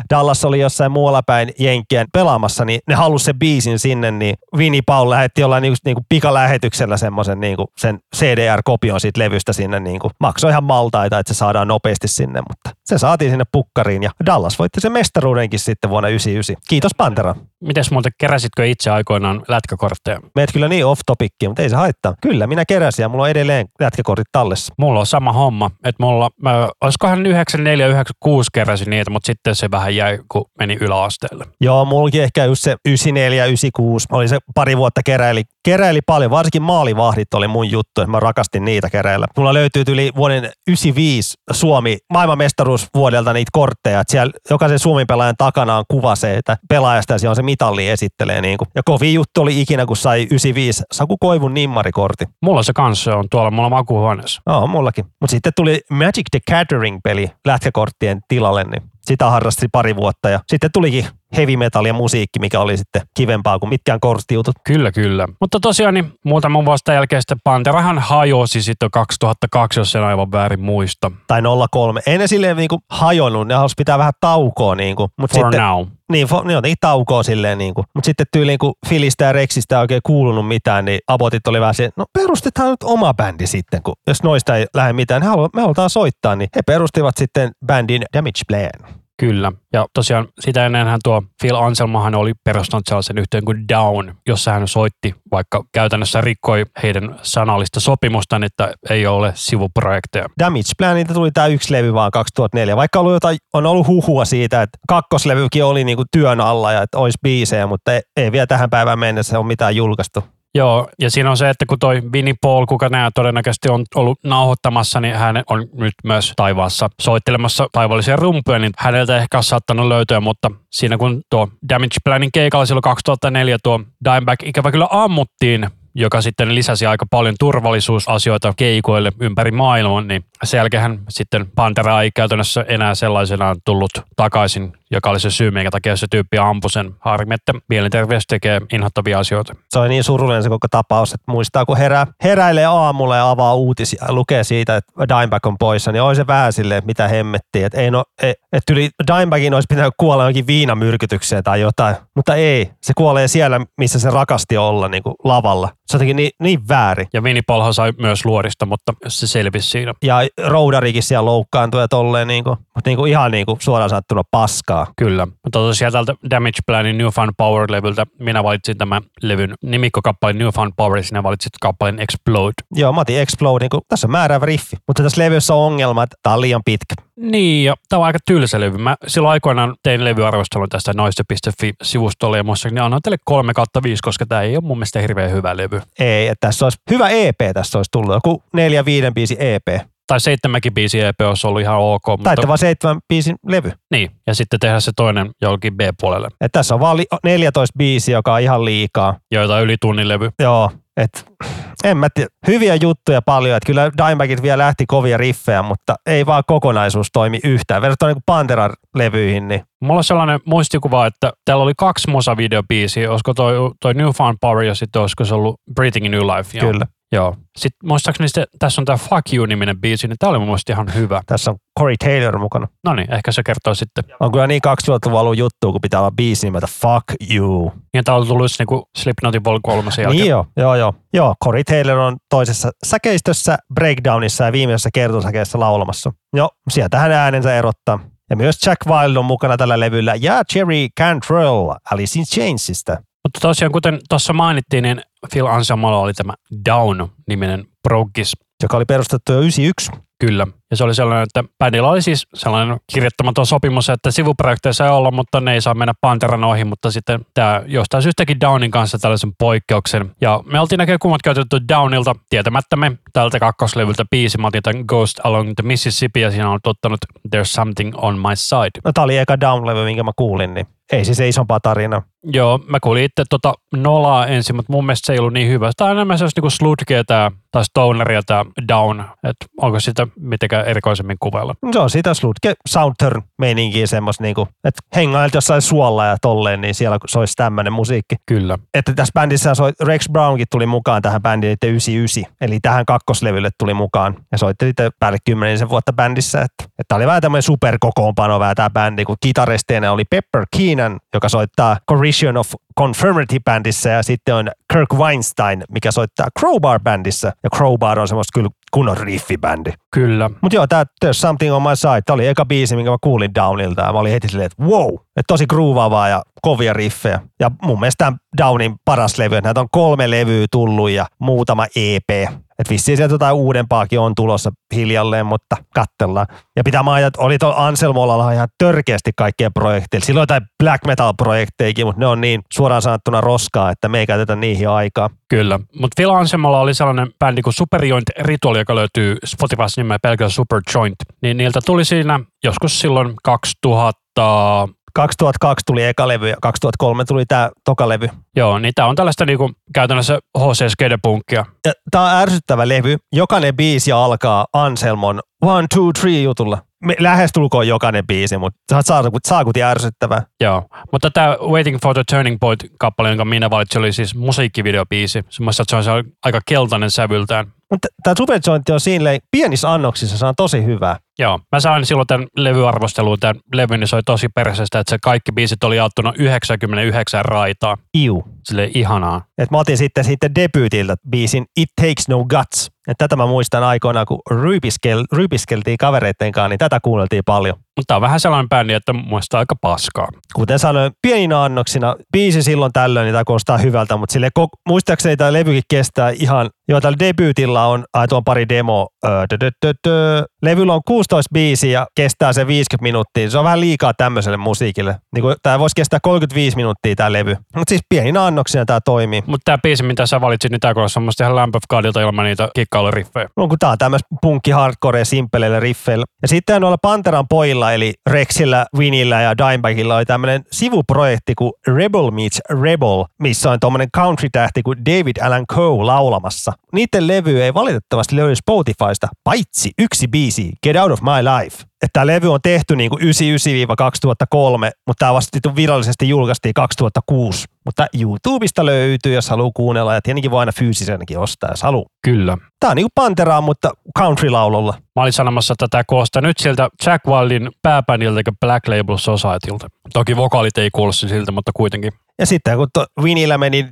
Dallas oli jossain muualla päin Jenkkiä pelaamassa, niin ne halusi sen biisin sinne, niin Vinnie Paul lähetti jollain niinku, niinku pikalähetyksellä semmoisen niinku, sen CDR-kopion siitä levystä sinne, niinku, maksoi ihan maltaita, että se saadaan nopeasti sinne, mutta se saatiin sinne pukkariin ja Dallas voitti sen mestaruudenkin sitten vuonna 99. Kiitos Pantera. Mites muuten keräsitkö itse aikoinaan lätkäkortteja? Meet kyllä niin off topickiin, mutta ei se haittaa. Kyllä, minä keräsin ja mulla on edelleen lätkäkortit tallessa. Mulla on sama homma, että mulla, mä, olisikohan 94 96 keräsin niitä, mutta sitten se vähän jäi, kun meni yläasteelle. Joo, mullakin ehkä just se 94, 96 oli se pari vuotta keräili, keräili paljon, varsinkin maalivahdit oli mun juttu, että mä rakastin niitä keräillä. Mulla löytyy yli vuoden 95 Suomi maailmanmestaruusvuodelta niitä kortteja, että siellä jokaisen Suomen pelaajan takana on kuva se, että pelaajasta ja on se mitalli esittelee. Niin kuin. Ja kovin juttu oli ikinä, kun sai 95 Saku Koivun nimmarikortti. Mulla se kanssa on tuolla, mulla makuuhuoneessa. Joo, mullakin. Mutta sitten tuli Magic the Gathering-peli lätkäkorttien tilalle, niin sitä harrasti pari vuotta. Ja sitten tulikin heavy metal ja musiikki, mikä oli sitten kivempaa kuin mitkään korttijutut. Kyllä, kyllä. Mutta tosiaan niin muutaman vuoden jälkeen sitten Panterahan hajosi sitten 2002, jos en aivan väärin muista. Tai 03. Ei ne silleen niinku hajonnut, ne halusi pitää vähän taukoa. Niinku. Mut For sitten, now. Niin, niin jotenkin taukoa silleen. Niinku. Mutta sitten tyyliin kun Filistä ja Rexistä ei oikein kuulunut mitään, niin abotit oli vähän se, no perustetaan nyt oma bändi sitten, kun jos noista ei lähde mitään, ne haluaa, me halutaan soittaa, niin he perustivat sitten bändin Damage Plan. Kyllä. Ja tosiaan sitä ennenhän tuo Phil Anselmahan oli perustanut sellaisen yhteen kuin Down, jossa hän soitti, vaikka käytännössä rikkoi heidän sanallista sopimustaan, että ei ole sivuprojekteja. Damage Planilta tuli tämä yksi levy vaan 2004, vaikka ollut jotain, on ollut huhua siitä, että kakkoslevykin oli niinku työn alla ja että olisi biisejä, mutta ei, ei vielä tähän päivään mennessä ole mitään julkaistu. Joo, ja siinä on se, että kun toi Vinnie Paul, kuka nämä todennäköisesti on ollut nauhoittamassa, niin hän on nyt myös taivaassa soittelemassa taivaallisia rumpuja, niin häneltä ehkä on saattanut löytyä, mutta siinä kun tuo Damage Planin keikalla silloin 2004 tuo Dimebag ikävä kyllä ammuttiin, joka sitten lisäsi aika paljon turvallisuusasioita keikoille ympäri maailman, niin sen jälkeen sitten Pantera ei käytännössä enää sellaisenaan tullut takaisin, joka oli se syy, minkä takia se tyyppi ampui sen. Harmi, että mielenterveys tekee inhottavia asioita. Se on niin surullinen se koko tapaus, että muistaa kun herää, heräilee aamulla ja avaa uutisia ja lukee siitä, että Dimebag on poissa, niin oli se vähän silleen, että mitä hemmettiin. Että, ei no, ei, että yli Dimebagin olisi pitänyt kuolla johonkin viinamyrkytykseen tai jotain, mutta ei. Se kuolee siellä, missä se rakasti olla niin kuin lavalla. Se on jotenkin niin, niin väärin. Ja Vinnie Paulhan sai myös luorista, mutta se selvisi siinä. Ja roudarikin siellä loukkaantui ja tolleen, niin kuin, mutta niin kuin ihan niin kuin suoraan sattuna paskaa. Kyllä. Mutta tosiaan täältä Damage Planin New Fun Power-levyltä minä valitsin tämän levyn nimikkokappaleen New Fun Power, sinä valitsit kappaleen Explode. Joo, mä otin Explode, niin kuin, tässä on määräävä riffi, mutta tässä levyssä on ongelma, että tää on liian pitkä. Niin, ja tämä on aika tylsä levy. Mä silloin aikoinaan tein levyarvostelun tästä noiste.fi-sivustolle ja muistaakseni annoin teille 3 kautta 5, koska tämä ei ole mun mielestä hirveän hyvä levy. Ei, että tässä olisi hyvä EP tässä olisi tullut, joku neljä viiden biisi EP. Tai seitsemänkin biisi EP olisi ollut ihan ok. Mutta, vaan seitsemän biisin levy. niin, ja sitten tehdä se toinen jollekin B-puolelle, Et tässä on vaan li- 14 biisiä, joka on ihan liikaa. joita yli tunnin levy. Joo, et en mä tiedä. Hyviä juttuja paljon, että kyllä Dimebagit vielä lähti kovia riffejä, mutta ei vaan kokonaisuus toimi yhtään. Verrattuna niin Panteran levyihin, niin Mulla on sellainen muistikuva, että täällä oli kaksi musavideobiisiä. Olisiko toi, toi New Found Power ja sitten olisiko se ollut Breathing New Life. Joo. kyllä. Joo. Sitten muistaakseni sitten, tässä on tämä Fuck You-niminen biisi, niin tämä oli mun mielestä ihan hyvä. Tässä on Corey Taylor mukana. No niin, ehkä se kertoo sitten. On kyllä niin 2000-luvun alun juttu, kun pitää olla biisi nimeltä Fuck You. Ja tämä on tullut niinku Slipknotin Vol 3 jälkeen. Niin joo, joo, joo. Joo, Corey Taylor on toisessa säkeistössä, breakdownissa ja viimeisessä kertosäkeessä laulamassa. Joo, sieltä hän äänensä erottaa. Ja myös Jack Wild on mukana tällä levyllä ja Jerry Cantrell Alice in Chainsista. Mutta tosiaan, kuten tuossa mainittiin, niin Phil Anselmolla oli tämä Down-niminen proggis. joka oli perustettu jo 91. Kyllä. Ja se oli sellainen, että bändillä oli siis sellainen kirjoittamaton sopimus, että sivuprojekteissa ei olla, mutta ne ei saa mennä Panteran ohi, mutta sitten tämä jostain syystäkin Downin kanssa tällaisen poikkeuksen. Ja me oltiin näkee kummat käytetty Downilta tietämättämme tältä kakkoslevyltä biisi. Mä otin tämän Ghost Along the Mississippi ja siinä on ottanut There's Something on My Side. No tää oli eka downlevy, minkä mä kuulin, niin ei siis isompaa tarinaa. Joo, mä kuulin itse tota Nolaa ensin, mutta mun mielestä se ei ollut niin hyvä. Tämä on enemmän sellaista niinku sludgea tää, tai stoneria tää Down, että onko sitä mitenkään erikoisemmin kuvella. Se on sitä slutke soundturn meininkiä semmos niinku, että hengailt jossain suolla ja tolleen, niin siellä soisi tämmönen musiikki. Kyllä. Että tässä bändissä soi, Rex Brownkin tuli mukaan tähän bändiin että 99, eli tähän kakkoslevylle tuli mukaan. Ja soitti sitten päälle kymmenisen vuotta bändissä, että, että oli vähän tämmöinen superkokoonpano vähän tämä bändi, kun kitaristeina oli Pepper Keenan, joka soittaa Corrosion of Confirmity bändissä ja sitten on Kirk Weinstein, mikä soittaa Crowbar bändissä. Ja Crowbar on semmoista kyllä kunnon riffibändi. Kyllä. Mutta joo, tämä There's Something on My Side, tämä oli eka biisi, minkä mä kuulin Downilta. Ja mä olin heti silleen, että wow, että tosi groovaavaa ja kovia riffejä. Ja mun mielestä tämä Downin paras levy, että näitä on kolme levyä tullut ja muutama EP. Että vissiin sieltä jotain uudempaakin on tulossa hiljalleen, mutta katsellaan. Ja pitää mainita, että oli tuolla Anselmolla ihan törkeästi kaikkien projekteilla. Silloin jotain black metal projekteikin, mutta ne on niin suoraan sanottuna roskaa, että me ei käytetä niihin aikaa. Kyllä. Mutta Phil Anselmolla oli sellainen bändi kuin Superjoint Ritual, joka löytyy Spotifyssa nimellä pelkällä Superjoint. Niin niiltä tuli siinä joskus silloin 2000 2002 tuli eka levy ja 2003 tuli tämä toka levy. Joo, niin tää on tällaista niinku käytännössä HC Skedepunkkia. Ja tää on ärsyttävä levy. Jokainen biisi alkaa Anselmon one, two, three jutulla. Me, lähestulkoon jokainen biisi, mutta oot saakut, saakutin ärsyttävää. Joo, mutta tämä Waiting for the Turning Point-kappale, jonka minä valitsin, oli siis musiikkivideobiisi. Semmoista, että se on aika keltainen sävyltään. Mutta tämä Superjointti on siinä pienissä annoksissa, se on tosi hyvä. Joo, mä sain silloin tämän levyarvosteluun, tämän levyn, niin se oli tosi perseestä, että se kaikki biisit oli jaettuna 99 raitaa. Iu. Sille ihanaa. Et mä otin sitten sitten debyytiltä biisin It Takes No Guts. Et tätä mä muistan aikoinaan, kun ryypiskel, ryypiskeltiin kavereitten kanssa, niin tätä kuunneltiin paljon. Mutta on vähän sellainen bändi, että mielestä aika paskaa. Kuten sanoin, pieninä annoksina, biisi silloin tällöin, niin tämä kuulostaa hyvältä, mutta sille muistaakseni tämä levykin kestää ihan, joo tällä debyytillä on, ai tuon pari demo, öö, levyllä on 16 biisiä ja kestää se 50 minuuttia, se on vähän liikaa tämmöiselle musiikille. Niin tämä voisi kestää 35 minuuttia tämä levy, mutta siis pieninä annoksina tämä toimii. Mutta tämä biisi, mitä sä valitsit, niin tää kuulostaa semmoista ihan Lamp of Godilta ilman niitä kikkailuriffejä. No kun tää on tämmöistä punkki hardcore ja simppeleillä riffeillä. Ja sitten noilla Panteran pojilla, eli Rexillä, Winillä ja Dimebagilla oli tämmöinen sivuprojekti kuin Rebel Meets Rebel, missä on tommonen country-tähti kuin David Allan Coe laulamassa. Niiden levy ei valitettavasti löydy Spotifysta, paitsi yksi biisi, Get Out of My Life. Että tämä levy on tehty niin kuin 99-2003, mutta tämä vasta virallisesti julkaistiin 2006. Mutta YouTubesta löytyy, jos haluaa kuunnella, ja tietenkin voi aina fyysisenäkin ostaa, jos haluaa. Kyllä. Tämä on niin kuin Panteraa, mutta country-laululla. Mä olin sanomassa, että tämä koostaa nyt sieltä Jack Wildin pääbändiltä eikä Black Label Societylta. Toki vokaalit ei kuulosti siltä, mutta kuitenkin. Ja sitten kun to, Winillä meni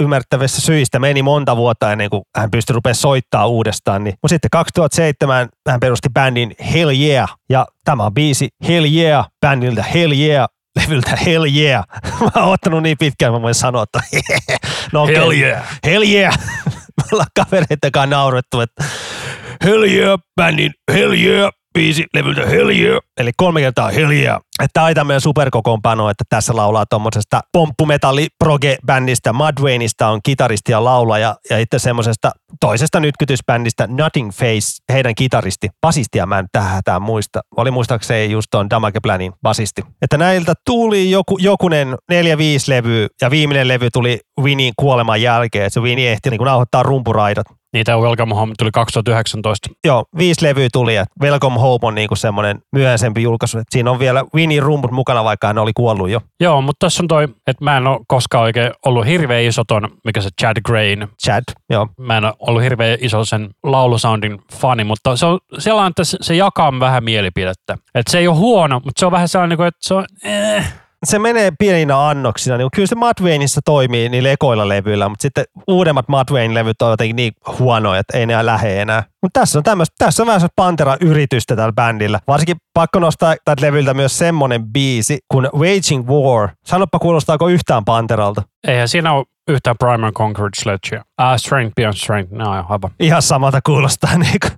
ymmärtävissä syistä, meni monta vuotta ennen kuin hän pystyi rupeaa soittaa uudestaan. Niin. Mutta sitten 2007 hän perusti bändin Hell Yeah. Ja tämä on biisi Hell Yeah bändiltä Hell Yeah levyltä Hell Yeah. (laughs) Mä oon ottanut niin pitkään, mä voin sanoa, että (laughs) no okay. Hell yeah. Hell Yeah. (laughs) Me ollaan kavereiden kanssa naurettu, että Hell Yeah bändin Hell Yeah biisi levyltä Hell Yeah. Eli kolme kertaa Hell Yeah. Tämä on tämmöinen superkokoonpano, että tässä laulaa tuommoisesta pomppumetalli proge bändistä Mudvayneista on kitaristi ja laulaja ja itse semmoisesta toisesta nytkytysbändistä Nothing Face, heidän kitaristi, basistia mä en tähän muista. Oli muistaakseni just on Damage Planin basisti. Että näiltä tuli joku, jokunen neljä viisi levyä ja viimeinen levy tuli Winnin kuoleman jälkeen. Se Winnie ehti niin nauhoittaa rumpuraidat. Niitä Welcome Home tuli 2019. Joo, viisi levyä tuli ja Welcome Home on niinku semmoinen myöhäisempi julkaisu. Et siinä on vielä Winnie rumput mukana, vaikka hän oli kuollut jo. Joo, mutta tässä on toi, että mä en ole koskaan oikein ollut hirveän iso ton, mikä se Chad Grain. Chad, joo. Mä en ole ollut hirveän iso sen laulusoundin fani, mutta se on sellainen, että se, jakaa vähän mielipidettä. Että se ei ole huono, mutta se on vähän sellainen, kuin, että se on... Eh. Se menee pieninä annoksina. Niin kyllä se Mudvayneissa toimii niillä ekoilla levyillä, mutta sitten uudemmat Mudvayne-levyt on jotenkin niin huonoja, että ei ne lähde enää. Mutta tässä on tämmöistä, tässä on vähän semmoista Pantera-yritystä tällä bändillä. Varsinkin pakko nostaa tältä levyltä myös semmonen biisi kuin Waging War. Sanoppa kuulostaako yhtään Panteralta? Eihän siinä ole yhtään Primer Conquered Sledgea. Ah, Strength Beyond Strength, no aivan. Ihan samalta kuulostaa, (laughs) niin kuin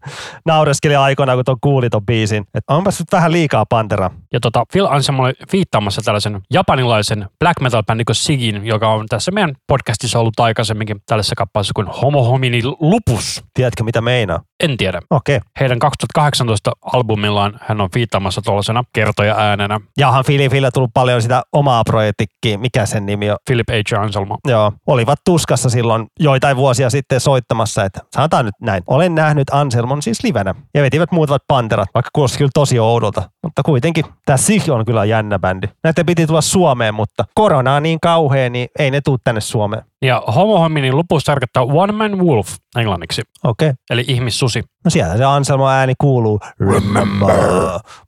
naureskeli aikoina, kun tuon kuuli ton biisin. Että onpas nyt vähän liikaa Pantera. Ja tota, Phil Anselm oli viittaamassa tällaisen japanilaisen black metal bändin kuin Sigin, joka on tässä meidän podcastissa ollut aikaisemminkin tällaisessa kappaleessa kuin Homo Homini Lupus. Tiedätkö, mitä meinaa? En tiedä. Okei. Okay. Heidän 2018 albumillaan hän on viittaamassa tuollaisena kertoja äänenä Jahan Filipillä tullut paljon sitä omaa projektikkiin. Mikä sen nimi on? Philip H. Anselmo. Joo, olivat tuskassa silloin joitain vuosia sitten soittamassa, että sanotaan nyt näin. Olen nähnyt Anselmon siis livenä ja vetivät muutamat panterat, vaikka kuulosti kyllä tosi oudolta. Mutta kuitenkin tämä Sig on kyllä jännä bändi. Näitä piti tulla Suomeen, mutta korona on niin kauhea, niin ei ne tuu tänne Suomeen. Ja Homo Hominin lupus tarkoittaa One Man Wolf englanniksi, Okei. Okay. eli ihmissusi. No sieltä se Anselmo ääni kuuluu. Remember,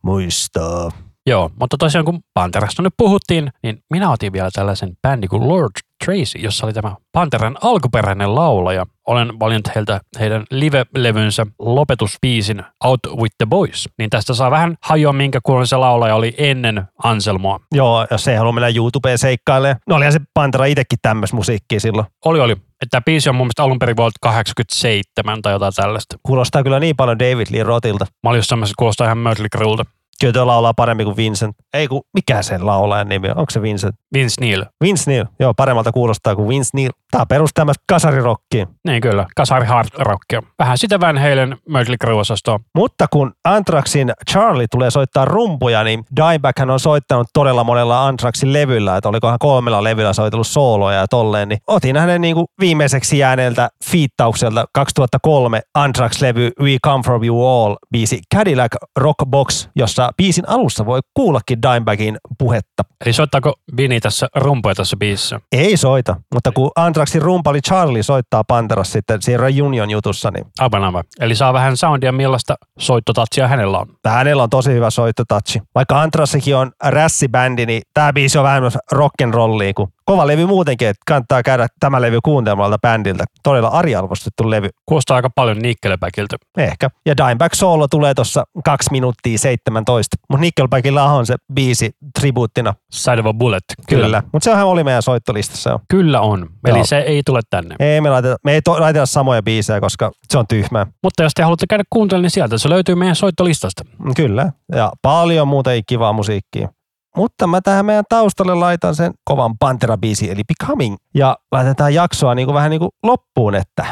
muista. Joo, mutta tosiaan kun Panterasta nyt puhuttiin, niin minä otin vielä tällaisen bändin kuin Lord Tracy, jossa oli tämä Panteran alkuperäinen laulaja. Olen valinnut heiltä heidän live-levynsä lopetuspiisin Out with the Boys. Niin tästä saa vähän hajoa, minkä kuulun se laulaja oli ennen Anselmoa. Joo, jos ei halua mennä YouTubeen seikkailemaan. No olihan se Pantera itsekin tämmöistä musiikkia silloin. Oli, oli. Että tämä biisi on mun mielestä alun perin vuodelta 87 tai jotain tällaista. Kuulostaa kyllä niin paljon David Lee Rothilta. Mä olin jossain kuulostaa ihan Mötley Cruelta. Kyllä tuo laulaa paremmin kuin Vincent. Ei kun, mikä sen laulajan nimi on? Onko se Vincent? Vince Neil. Vince Neil. Joo, paremmalta kuulostaa kuin Vince Neil. Tää perustaa tämmöistä kasarirokkiin. Niin kyllä, kasari hard rockia. Vähän sitä Van Halen Mötley Crue-osastoa. Mutta kun Anthraxin Charlie tulee soittaa rumpuja, niin Dimebag hän on soittanut todella monella Anthraxin levyllä, että olikohan kolmella levyllä soitellut sooloja ja tolleen, niin otin hänen niin kuin viimeiseksi jääneeltä fiittaukselta 2003 Anthrax-levy We Come From You All biisi Cadillac Rock Box, jossa biisin alussa voi kuullakin Dimebagin puhetta. Eli soittaako Vini tässä rumpuja tässä biisissä? Ei soita, mutta kun Anthraxin rumpali Charlie soittaa Panteras sitten siinä Reunion jutussa, niin Aivan aivan. Eli saa vähän soundia, millaista soittotatsia hänellä on. hänellä on tosi hyvä soittotatsi. Vaikka Anthraxikin on rässibändi, niin tämä biisi on vähän myös rock'n'rollia, kun kova levy muutenkin, että kannattaa käydä tämä levy kuuntelemalla bändiltä. Todella ariarvostettu levy. Kuulostaa aika paljon Nickelbackiltä. Ehkä. Ja Dimebag Solo tulee tuossa 2 minuuttia 17. Mutta Nickelbackilla on se biisi tribuuttina. Side of a Bullet. Kyllä. Mutta sehän oli meidän soittolistassa jo. Kyllä on. Eli Joo. se ei tule tänne. Ei me laiteta, me ei to, laiteta samoja biisejä, koska se on tyhmää. Mutta jos te haluatte käydä kuuntelemaan, niin sieltä se löytyy meidän soittolistasta. Kyllä. Ja paljon muuta kivaa musiikkia. Mutta mä tähän meidän taustalle laitan sen kovan Pantera-biisi, eli Becoming. Ja laitetaan jaksoa niin kuin vähän niin kuin loppuun, että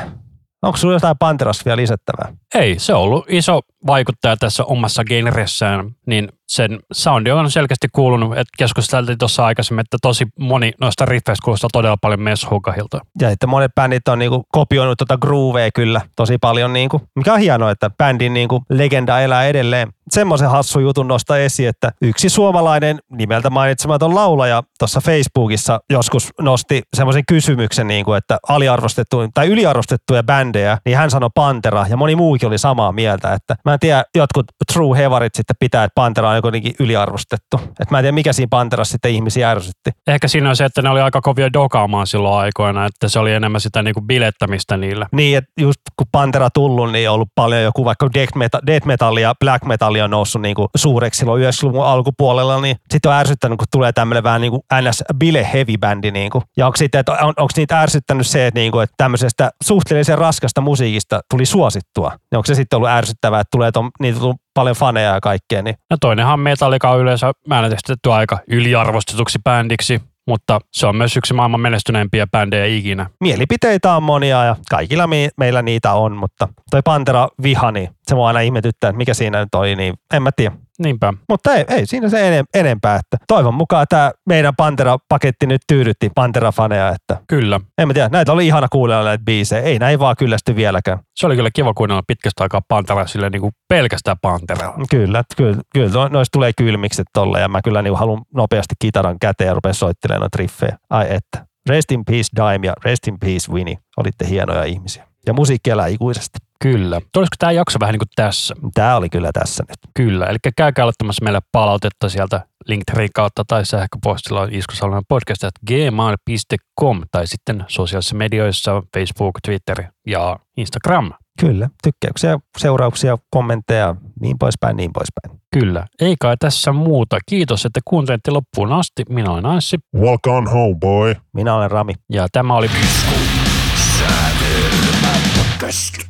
onko sulla jotain Panterasta vielä lisättävää? Ei, se on ollut iso vaikuttaja tässä omassa genressään, niin sen soundi on selkeästi kuulunut, että keskusteltiin tuossa aikaisemmin, että tosi moni noista riffeistä kuulostaa todella paljon Meshugahilta. Ja että monet bändit on niinku kopioinut tuota groovea kyllä tosi paljon, niinku, mikä on hienoa, että bändin niinku legenda elää edelleen. Semmoisen hassu jutun nostaa esiin, että yksi suomalainen nimeltä mainitsematon laulaja tuossa Facebookissa joskus nosti semmoisen kysymyksen, niinku, että aliarvostettuja tai yliarvostettuja bändejä, niin hän sanoi Pantera ja moni muukin oli samaa mieltä, että Mä en tiedä, jotkut true hevarit sitten pitää, että Pantera on jotenkin yliarvostettu. Et mä en tiedä, mikä siinä Panterassa sitten ihmisiä ärsytti. Ehkä siinä on se, että ne oli aika kovia dokaamaan silloin aikoina, että se oli enemmän sitä niinku bilettämistä niille. Niin, että just kun Pantera tullut, niin on ollut paljon joku vaikka death metal, death metal ja black metal on noussut niinku suureksi silloin 90-luvun alkupuolella, niin sitten on ärsyttänyt, kun tulee tämmöinen vähän niin kuin NS Bile Heavy Bandi. Niinku. Ja onko, sitten, että on, onko niitä ärsyttänyt se, että, niinku, että tämmöisestä suhteellisen raskasta musiikista tuli suosittua? Niin onko se sitten ollut ärsyttävää, että tulee ton, niitä paljon faneja ja kaikkea, niin No toinenhan Metallica on yleensä äänetetty aika yliarvostetuksi bändiksi, mutta se on myös yksi maailman menestyneimpiä bändejä ikinä. mielipiteitä on monia ja kaikilla me, meillä niitä on, mutta toi Pantera viha, niin se mua aina ihmetyttää, että mikä siinä nyt oli, niin en mä tiedä. Niinpä. Mutta ei, ei siinä se enem, enempää, että toivon mukaan tämä meidän Pantera-paketti nyt tyydytti Pantera-faneja, että Kyllä. en mä tiedä, näitä oli ihana kuunnella näitä biisejä, ei näin vaan kyllästy vieläkään. Se oli kyllä kiva kuunnella pitkästä aikaa Pantera sille niin kuin pelkästään Panteralla. Kyllä, kyllä, kyllä no- noista tulee kylmikset tolle ja mä kyllä niin haluan nopeasti kitaran käteen ja rupea soittelemaan noita riffejä. Ai että. Rest in peace Dime ja rest in peace Winnie. Olitte hienoja ihmisiä. Ja musiikki elää ikuisesti. Kyllä. Olisiko tämä jakso vähän niin kuin tässä? Tämä oli kyllä tässä nyt. Kyllä. Eli käykää aloittamassa meille palautetta sieltä Linktreen kautta tai sähköpostilla Iskusalmen podcast gmail.com tai sitten sosiaalisissa medioissa Facebook, Twitter ja Instagram. Kyllä, tykkäyksiä, seurauksia, kommentteja, niin poispäin, niin poispäin. Kyllä. Ei kai tässä muuta. Kiitos, että kuuntelitte loppuun asti. Minä olen Anssi Walk on home, boy. Minä olen Rami. ja tämä oli Podcast.